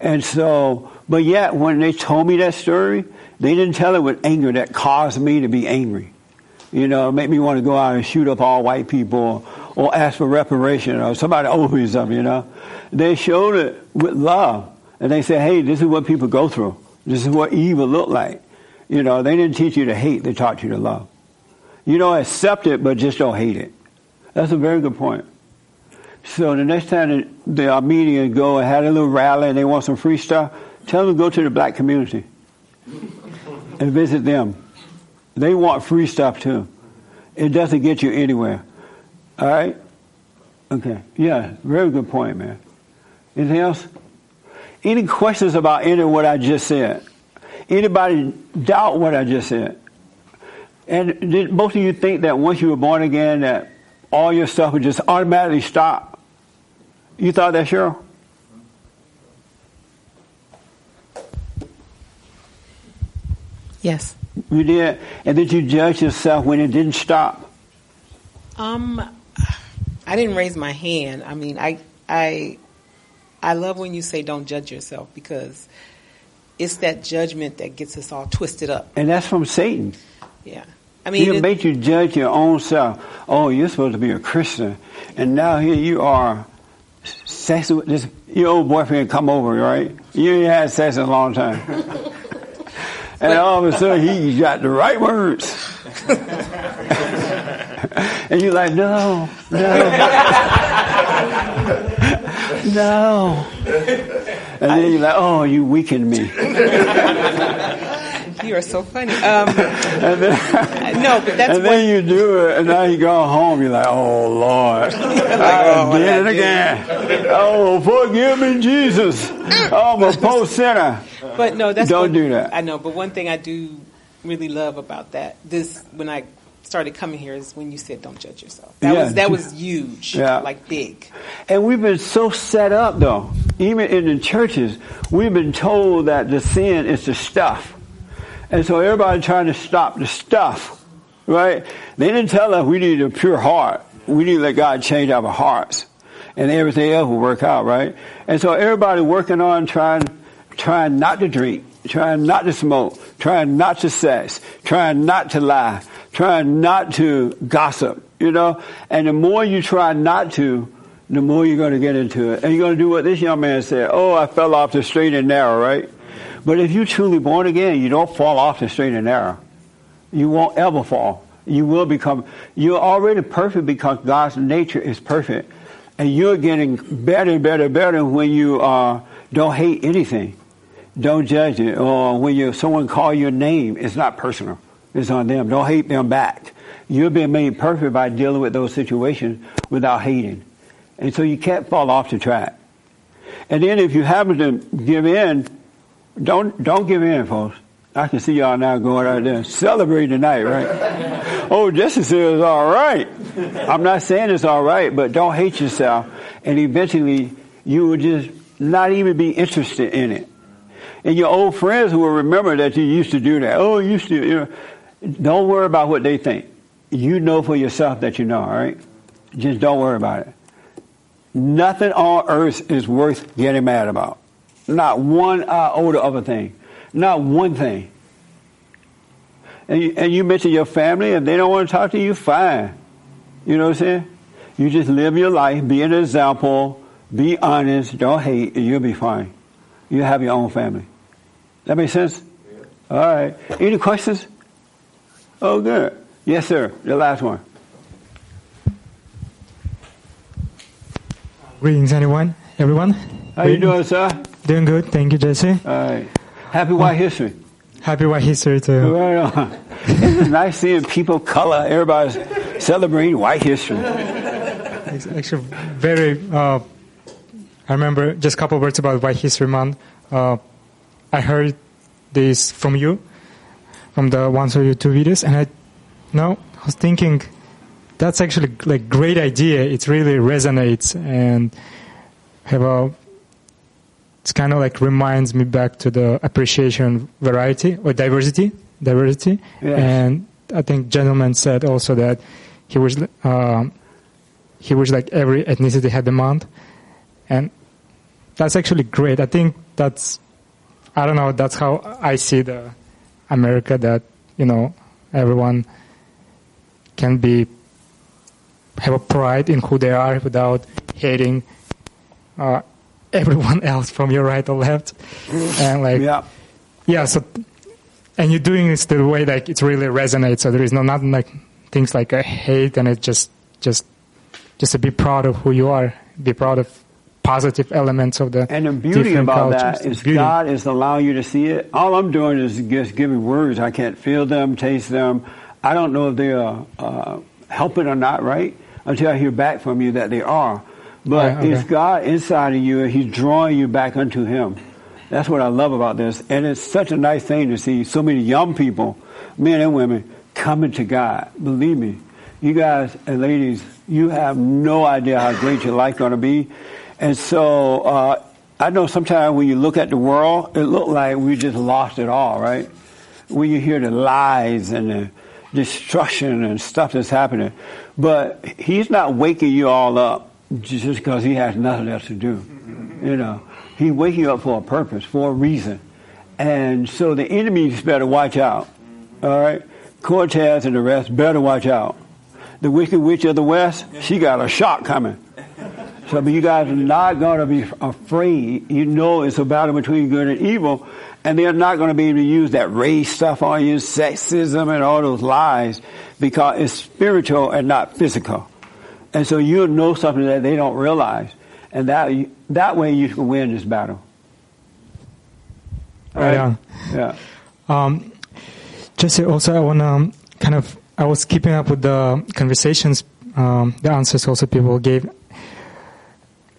and so. But yet, when they told me that story, they didn't tell it with anger that caused me to be angry. You know, make me want to go out and shoot up all white people or ask for reparation or somebody owe me something, you know. They showed it with love. And they said, hey, this is what people go through. This is what evil look like. You know, they didn't teach you to hate, they taught you to love. You know, accept it, but just don't hate it. That's a very good point. So the next time the Armenians go and had a little rally and they want some free stuff, tell them to go to the black community and visit them. They want free stuff too. It doesn't get you anywhere. All right? Okay. Yeah, very good point, man. Anything else? Any questions about any of what I just said? Anybody doubt what I just said? And did most of you think that once you were born again that all your stuff would just automatically stop? You thought that, Cheryl? Yes. You did? And did you judge yourself when it didn't stop? Um, I didn't raise my hand. I mean, I, I, I love when you say don't judge yourself because it's that judgment that gets us all twisted up. And that's from Satan. Yeah. I mean, he'll make you judge your own self. Oh, you're supposed to be a Christian, and now here you are, sex with this your old boyfriend come over, right? You ain't had sex in a long time, [LAUGHS] and all of a sudden he got the right words, [LAUGHS] and you're like, no, no, [LAUGHS] no, and then you're like, oh, you weakened me. You are so funny. Um, [LAUGHS] And then, [LAUGHS] no, but that's and then you do it, and now you go home. You're like, "Oh Lord, [LAUGHS] oh, I did it again. Oh, forgive me, Jesus. Oh, I'm a poor sinner." But no, that's Don't one- do that. I know, but one thing I do really love about that this when I started coming here is when you said don't judge yourself. That Yeah. was that was huge, Yeah. like big. And we've been so set up, though. Even in the churches, we've been told that the sin is the stuff, and so everybody trying to stop the stuff, right? They didn't tell us we need a pure heart. We need to let God change our hearts. and everything else will work out, right? And so everybody working on trying, trying not to drink, trying not to smoke, trying not to sex, trying not to lie, trying not to gossip, you know? And the more you try not to, the more you're going to get into it. And you're going to do what this young man said. Oh, I fell off the straight and narrow, right? But if you're truly born again, you don't fall off the straight and narrow. You won't ever fall. You will become, you're already perfect because God's nature is perfect. And you're getting better and better and better when you uh, don't hate anything. Don't judge it. Or when you, someone call your name, it's not personal. It's on them. Don't hate them back. You're being made perfect by dealing with those situations without hating. And so you can't fall off the track. And then if you happen to give in, don't don't give in, folks. I can see y'all now going out there celebrate tonight, right? [LAUGHS] oh, Justice is all right. I'm not saying it's all right, but don't hate yourself, and eventually you will just not even be interested in it. And your old friends will remember that you used to do that. Oh, you used to. You know, don't worry about what they think. You know for yourself that you know. All right, just don't worry about it. Nothing on earth is worth getting mad about. Not one iota of a thing. Not one thing. And you, and you mention your family, and they don't want to talk to you, fine. You know what I'm saying? You just live your life, be an example, be honest, don't hate, and you'll be fine. You have your own family. That makes sense? All right. Any questions? Oh, good. Yes, sir. The last one. Greetings, anyone, everyone. How you doing, sir? Doing good, thank you, Jesse. Right. Happy White History. Happy White History too. Right on. it's [LAUGHS] nice seeing people of color. Everybody's celebrating white history. It's actually very. Uh, I remember just a couple words about White History Month. Uh, I heard this from you, from the ones of your two videos, and I, no, I was thinking that's actually like great idea. It really resonates and have a. It's kind of like reminds me back to the appreciation variety or diversity, diversity. Yes. And I think gentleman said also that he was um, he was like every ethnicity had a month, and that's actually great. I think that's I don't know. That's how I see the America. That you know everyone can be have a pride in who they are without hating uh, everyone [LAUGHS] else from your right or left, and like yeah, yeah. So and you're doing this the way like it really resonates. So there is no nothing like things like a hate, and it's just just just to be proud of who you are, be proud of positive elements of the And the beauty about cultures. that is Beauty. God is allowing you to see it. All I'm doing is just giving words. I can't feel them, taste them. I don't know if they are uh, helping or not, right? Until I hear back from you that they are. But okay. it's God inside of you, and He's drawing you back unto Him. That's what I love about this. And it's such a nice thing to see so many young people, men and women, coming to God. Believe me, you guys and ladies, you have no idea how great your life going to be. And so, uh, I know sometimes when you look at the world, it look like we just lost it all, right? When you hear the lies and the destruction and stuff that's happening. But he's not waking you all up just because he has nothing else to do. You know, he's waking you up for a purpose, for a reason. And so the enemies better watch out. All right? Cortez and the rest better watch out. The wicked witch of the west, she got a shot coming. So, but you guys are not going to be afraid. You know it's a battle between good and evil, and they're not going to be able to use that race stuff on you, sexism and all those lies, because it's spiritual and not physical. And so you'll know something that they don't realize, and that that way you can win this battle. All Right on. Yeah. Um, Jesse, also I want to um, kind of, I was keeping up with the conversations, um, the answers also people gave,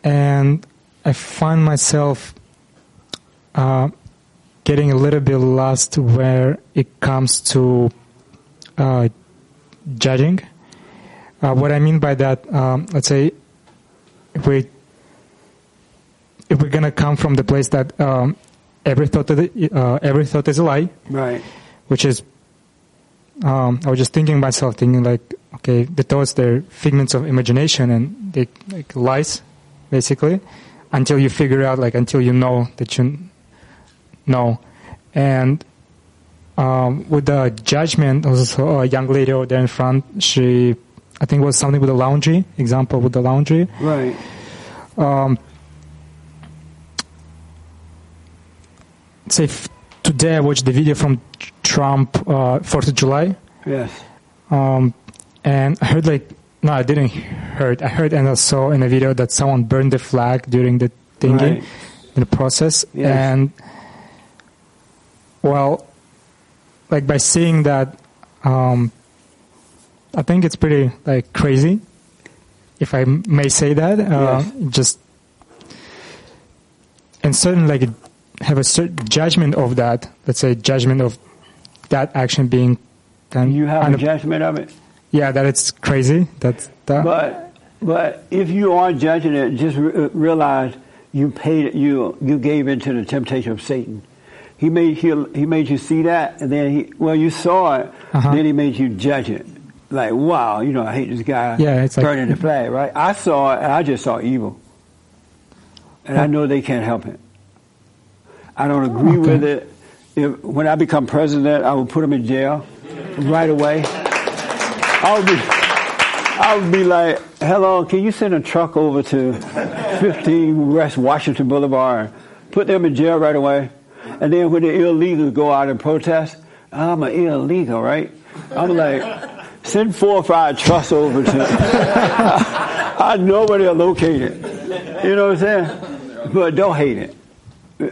and I find myself uh, getting a little bit lost where it comes to uh, judging. Uh, what I mean by that, um, let's say, if we if we're gonna come from the place that um, every thought of the, uh, every thought is a lie, Right. which is um, I was just thinking myself, thinking like, okay, the thoughts they're figments of imagination and they like lies, basically, until you figure out, like, until you know that you know. And um, with the judgment, also a young lady over there in front, she, I think, it was something with the laundry. Example with the laundry. Right. Um, say f- today I watched the video from Trump uh, Fourth of July. Yes. Um, and I heard like no, I didn't heard. I heard and I saw in a video that someone burned the flag during the thingy Right. in the process, Yes. and well, like by seeing that, um, I think it's pretty like crazy, if I may say that. Uh, Just and certainly like have a certain judgment of that. Let's say judgment of that action being done. You have a judgment of it. yeah, that it's crazy. That's that. But but if you are judging it, just re- realize you paid you you gave into the temptation of Satan. He made you he made you see that, and then he well you saw it, Uh-huh. then he made you judge it. Like wow, you know I hate this guy Yeah, it's like- burning the flag, right? I saw it, I just saw evil, and I know they can't help it. I don't agree Okay. with it. If, when I become president, I will put him in jail right away. I'll be, I would be like, hello, can you send a truck over to 15 West Washington Boulevard? Put them in jail right away. And then when the illegals go out and protest, I'm an illegal, right? I'm like, send four or five trucks over to, [LAUGHS] I know where they're located. You know what I'm saying? But don't hate it.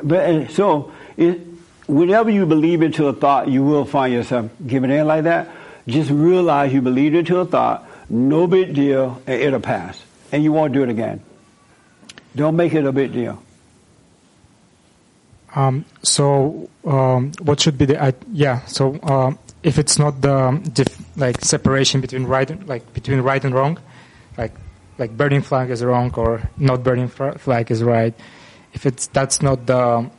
But so, it, whenever you believe into a thought, you will find yourself giving in like that. Just realize you believed into a thought, no big deal, and it'll pass. And you won't do it again. Don't make it a big deal. Um, so um, what should be the I yeah? So um, if it's not the like separation between right and, like between right and wrong, like like burning flag is wrong or not burning flag is right. If it's that's not the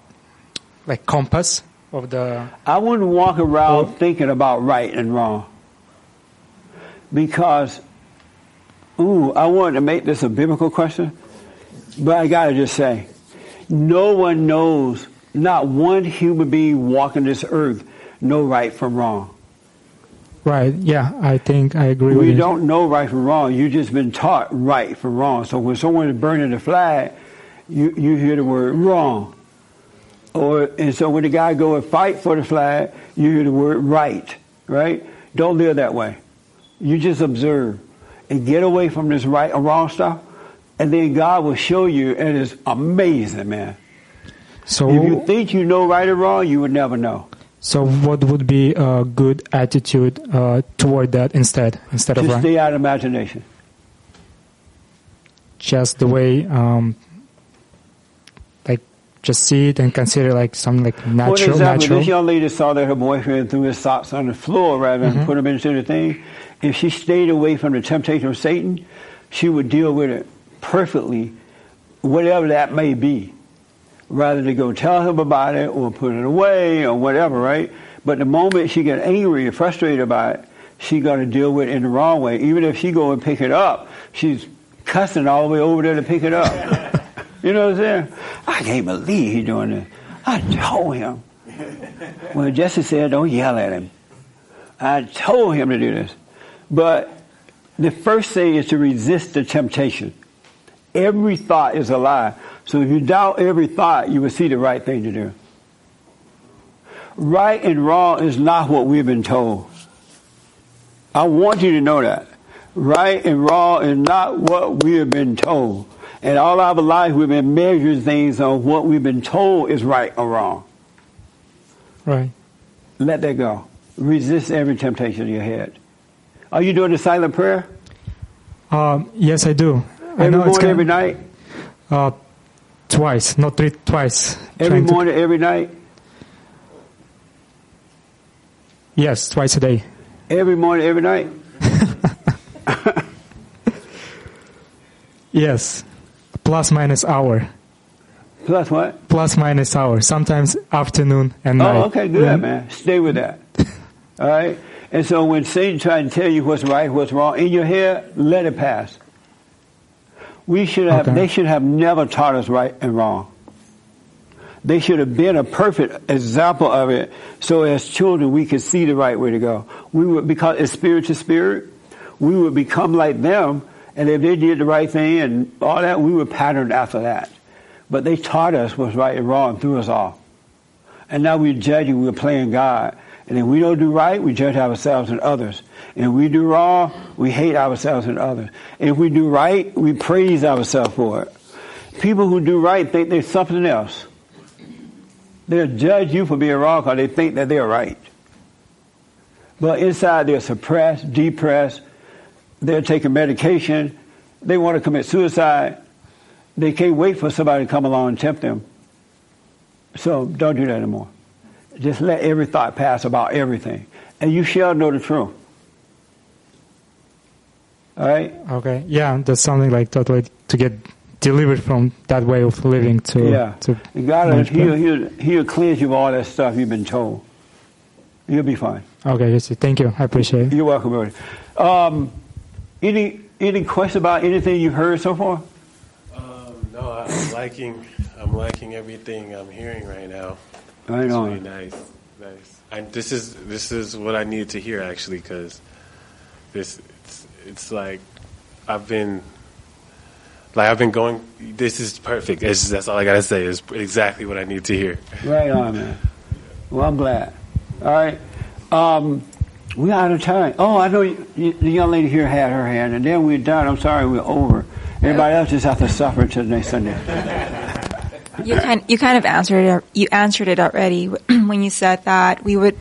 like compass of the I wouldn't walk around thinking about right and wrong. Because, ooh, I wanted to make this a biblical question, but I gotta just say, no one knows, not one human being walking this earth, know right from wrong. right. Yeah, I think I agree with We you. don't know right from wrong. You've just been taught right from wrong. So when someone is burning the flag, you, you hear the word wrong. Or and so when the guy go and fight for the flag, you hear the word right. Right? Don't live that way. You just observe and get away from this right or wrong stuff, and then God will show you, and it's amazing, man. So if you think you know right or wrong, you would never know. So what would be a good attitude uh, toward that instead instead of Just stay out of imagination. just the way um, like just see it and consider like something like For natural example, natural this young lady saw that her boyfriend threw his socks on the floor rather than Mhm. put them into the thing. If she stayed away from the temptation of Satan, she would deal with it perfectly, whatever that may be, rather than go tell him about it or put it away or whatever, right? But the moment she get angry and frustrated about it, she got to deal with it in the wrong way. Even if she go and pick it up, she's cussing all the way over there to pick it up. [LAUGHS] you know what I'm saying? I can't believe he doing this. I told him. Well, Jesse said, don't yell at him. I told him to do this. But the first thing is to resist the temptation. Every thought is a lie. So if you doubt every thought, you will see the right thing to do. Right and wrong is not what we've been told. I want you to know that. Right and wrong is not what we have been told. And all our life we've been measuring things on what we've been told is right or wrong. right Let that go. Resist every temptation in your head. Are you doing the silent prayer? um, yes I do I Every know it's morning, kind every night? uh, twice not three twice Every Trying to- morning, every night? yes twice a day Every morning, every night? [LAUGHS] yes plus minus hour Plus what? plus minus hour sometimes afternoon and oh, night Oh, okay, good, Yeah. Mm-hmm. man. Stay with that. [LAUGHS] All right? And so when Satan tries to tell you what's right, what's wrong in your head, let it pass. We should have. Okay. They should have never taught us right and wrong. They should have been a perfect example of it, so as children we could see the right way to go. We would because it's spirit to spirit. We would become like them, and if they did the right thing and all that, we would pattern after that. But they taught us what's right and wrong through us all. And now we're judging, we're playing God. And if we don't do right, we judge ourselves and others. And if we do wrong, we hate ourselves and others. And if we do right, we praise ourselves for it. People who do right think they're something else. They'll judge you for being wrong because they think that they're right. But inside they're suppressed, depressed, they're taking medication, they want to commit suicide. They can't wait for somebody to come along and tempt them. So don't do that anymore. Just let every thought pass about everything. And you shall know the truth. All right? Okay. Yeah, that's something like totally to get delivered from that way of living to yeah. to And God, will- much he'll, better. he'll, he'll cleanse you of all that stuff you've been told. You'll be fine. Okay, yes, thank you. I appreciate it. You're welcome, brother. Um, any any questions about anything you've heard so far? No, I'm liking. I'm liking everything I'm hearing right now. Right it's on. Really nice, nice. And this is this is what I needed to hear actually, because this it's, it's like I've been like I've been going. This is perfect. It's, that's all I gotta say. Is exactly what I need to hear. Right on, man. Well, I'm glad. All right. Um, we're out of time. Oh, I know you, you, the young lady here had her hand, and then we're done. I'm sorry, we're over. Everybody else just have to suffer until next Sunday. [LAUGHS] You kind you kind of answered it. You answered it already [CLEARS THROAT] when you said that we would,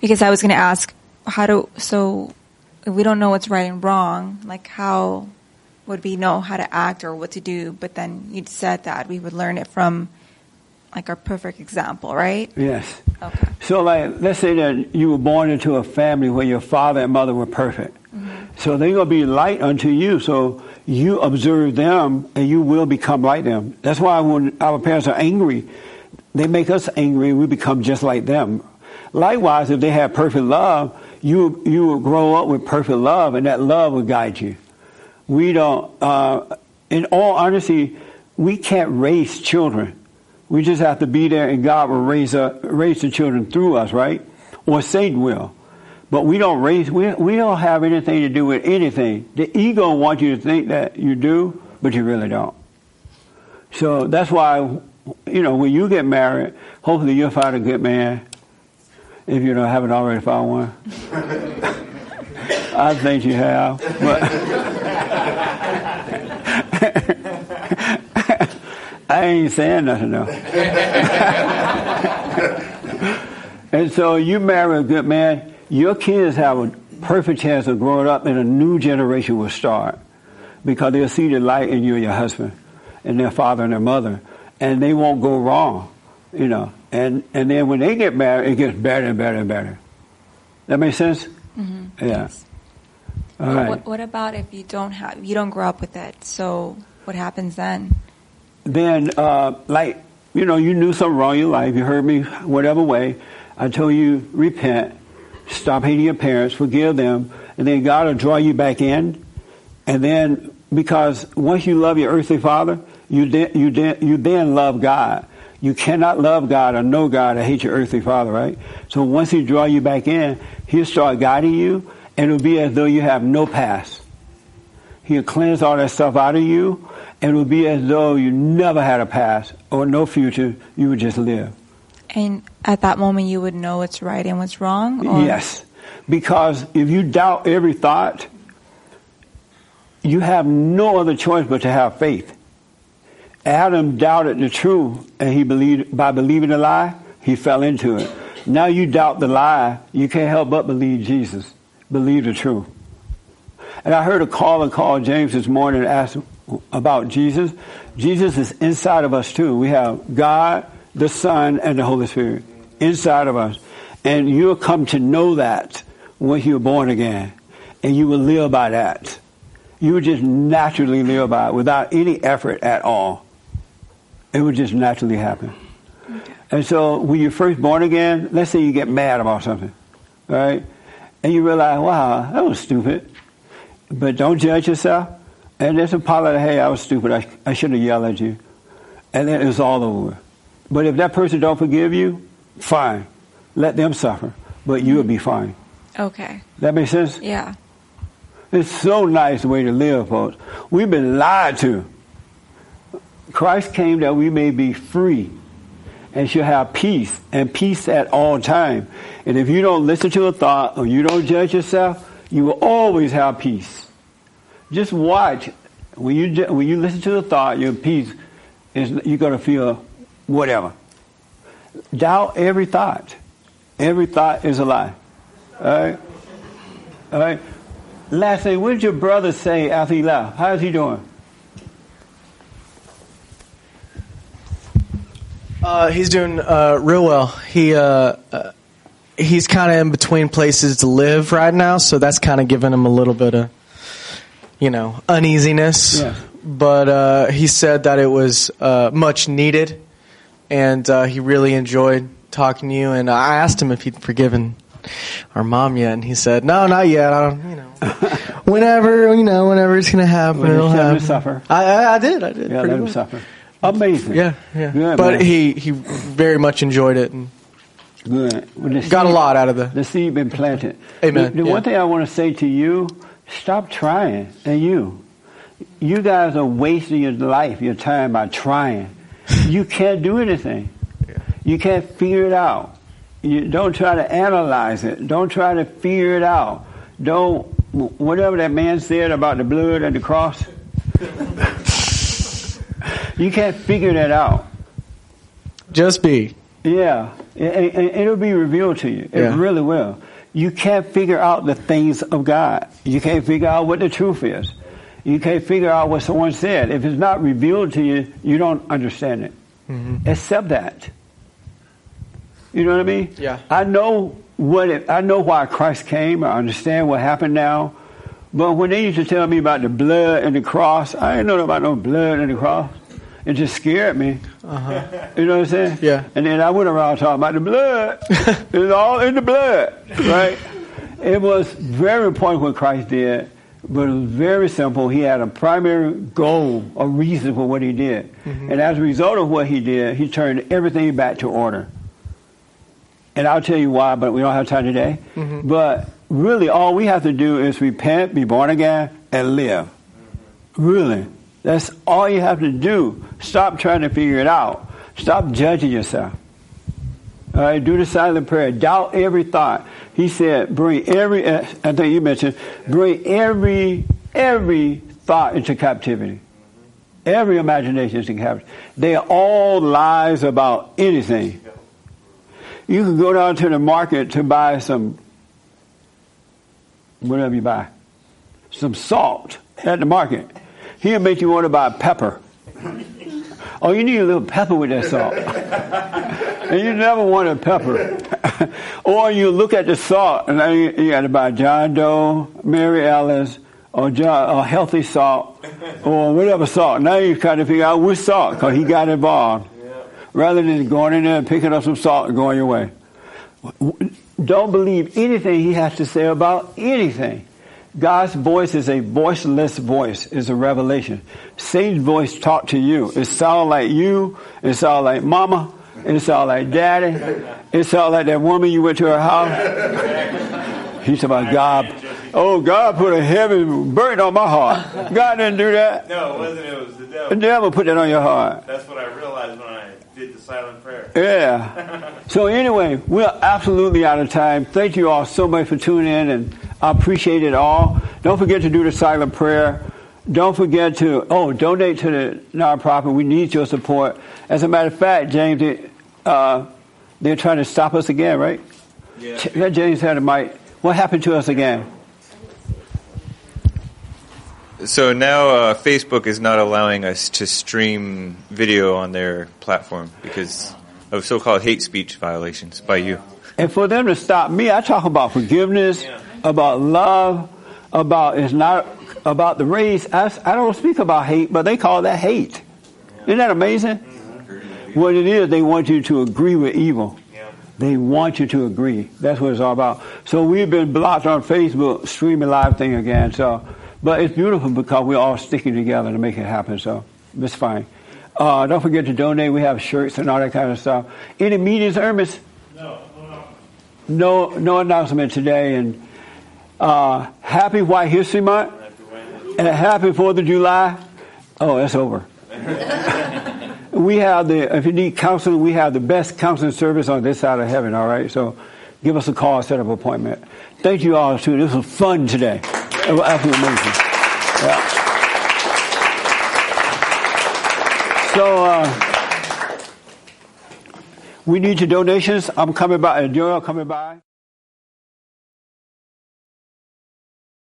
because I was going to ask how do so we don't know what's right and wrong, like how would we know how to act or what to do? But then you said that we would learn it from like our perfect example, right? Yes. Okay. So, like, let's say that you were born into a family where your father and mother were perfect. So they're going to be light unto you. So you observe them and you will become like them. That's why when our parents are angry, they make us angry and we become just like them. Likewise, if they have perfect love, you, you will grow up with perfect love and that love will guide you. We don't, uh, in all honesty, we can't raise children. We just have to be there and God will raise, up, raise the children through us, right? Or Satan will. But we don't raise, we, we don't have anything to do with anything. The ego wants you to think that you do, but you really don't. So that's why, you know, when you get married, hopefully you'll find a good man. If you don't haven't already found one. [LAUGHS] I think you have. But [LAUGHS] I ain't saying nothing though. [LAUGHS] and so you marry a good man, your kids have a perfect chance of growing up and a new generation will start. Because they'll see the light in you and your husband and their father and their mother. And they won't go wrong. You know. And and then when they get married it gets better and better and better. That makes sense? Mm-hmm. Yeah. All What- right. what, what about if you don't have you don't grow up with it? So what happens then? Then uh, like you know you knew something wrong in your life you heard me whatever way i told you repent stop hating your parents forgive them and then god will draw you back in. And then because once you love your earthly father you you then you then love god. You cannot love god or know god or hate your earthly father right? So once he draw you back in he'll start guiding you and it'll be as though you have no past He'll cleanse all that stuff out of you, and it will be as though you never had a past or no future. You would just live. And at that moment you would know what's right and what's wrong? Or? Yes. Because if you doubt every thought, you have no other choice but to have faith. Adam doubted the truth, and he believed by believing the lie, he fell into it. Now you doubt the lie, you can't help but believe Jesus, believe the truth. And I heard a caller call James this morning and ask about Jesus. Jesus is inside of us too. We have God, the Son, and the Holy Spirit inside of us. And you'll come to know that when you're born again. And you will live by that. You will just naturally live by it without any effort at all. It would just naturally happen. And so when you're first born again, let's say you get mad about something, right? And you realize, wow, that was stupid. But don't judge yourself. and just apologize. Hey, I was stupid. I, I shouldn't have yelled at you, and then it's all over. But if that person don't forgive you, fine, let them suffer, but you'll be fine. Okay. That makes sense. Yeah. It's so nice the way to live, folks. We've been lied to. Christ came that we may be free and should have peace and peace at all time. And if you don't listen to a thought or you don't judge yourself, you will always have peace. Just watch. When you when you listen to the thought, your peace is you're gonna feel whatever. Doubt every thought. Every thought is a lie. All right. All right. Last thing, what did your brother say after he left? How's he doing? Uh, he's doing uh, real well. He uh, uh, he's kind of in between places to live right now, so that's kind of giving him a little bit of you know uneasiness. Yeah. But uh, he said that it was uh, much needed, and uh, he really enjoyed talking to you. And I asked him if he'd forgiven our mom yet, and he said, "No, not yet. I don't, you know, [LAUGHS] whenever, you know, whenever it's gonna happen, Well, you it'll happen." suffer. I, I, I did. I did. Yeah, let him much. suffer. Amazing. Yeah, yeah. Good, but man. he he very much enjoyed it and Good. Got a lot out of the. The seed been planted. Amen. The, the Yeah. one thing I want to say to you, stop trying. And you, you guys are wasting your life, your time by trying. you can't do anything. You can't figure it out. You don't try to analyze it. Don't try to figure it out. Don't whatever that man said about the blood and the cross. [LAUGHS] you can't figure that out. Just be. Yeah, and, and it'll be revealed to you. It Yeah. really will. You can't figure out the things of God. You can't figure out what the truth is. You can't figure out what someone said. If it's not revealed to you, you don't understand it. Mm-hmm. Accept that. You know what I mean? Yeah. I know what it, I know why Christ came. I understand what happened now. But when they used to tell me about the blood and the cross, I didn't know about no blood and the cross. It just scared me. Uh-huh. You know what I'm saying? Yeah. And then I went around talking about the blood. [LAUGHS] it's all in the blood, right? It was very important what Christ did, but it was very simple. He had a primary goal, a reason for what he did. Mhm. And as a result of what he did, he turned everything back to order. And I'll tell you why, but we don't have time today. Mhm. But really, all we have to do is repent, be born again, and live. Really. That's all you have to do. Stop trying to figure it out. Stop judging yourself. All right, do the silent prayer. Doubt every thought. He said, bring every, uh, I think you mentioned, bring every, every thought into captivity. Every imagination into captivity. They are all lies about anything. You can go down to the market to buy some, whatever you buy, some salt at the market. He'll make you want to buy pepper. Oh, you need a little pepper with that salt. [LAUGHS] and you never wanted pepper. [LAUGHS] or you look at the salt, and you, you got to buy John Doe, Mary Alice, or John, or healthy salt, or whatever salt. Now you're trying to figure out which salt, because he got involved. Rather than going in there and picking up some salt and going your way. Don't believe anything he has to say about anything. God's voice is a voiceless voice, is a revelation. Satan's voice talk to you. It sounds like you, it sounds like mama, it sounds like daddy, it sounds like that woman you went to her house. He's about God. Oh, God put a heavy burden on my heart. God didn't do that. No, it wasn't. It was the devil. The devil put that on your heart. That's what I realized when I did the silent prayer. Yeah. So anyway, we're absolutely out of time. Thank you all so much for tuning in, and I appreciate it all. Don't forget to do the silent prayer. Don't forget to oh donate to the nonprofit. We need your support. As a matter of fact, James, they, uh, they're trying to stop us again, right? Yeah. Ch- James had a mic. What happened to us again? So now uh, Facebook is not allowing us to stream video on their platform because of so-called hate speech violations by you. And for them to stop me, I talk about forgiveness, about love, about it's not about the race. I, I don't speak about hate, but they call that hate. Isn't that amazing? What it is, they want you to agree with evil. They want you to agree. That's what it's all about. So we've been blocked on Facebook, streaming live thing again. So But it's beautiful because we're all sticking together to make it happen. So it's fine. Uh, don't forget to donate. We have shirts and all that kind of stuff. Any meetings, Ernest? No. No, no announcement today. And uh, happy White History Month. And happy Fourth of July. Oh, it's over. [LAUGHS] we have the, if you need counseling, we have the best counseling service on this side of heaven, all right? So give us a call, set up an appointment. Thank you all, too. This was fun today. It was absolutely amazing. Yeah. So, uh, we need your donations. I'm coming by, Daryl coming by.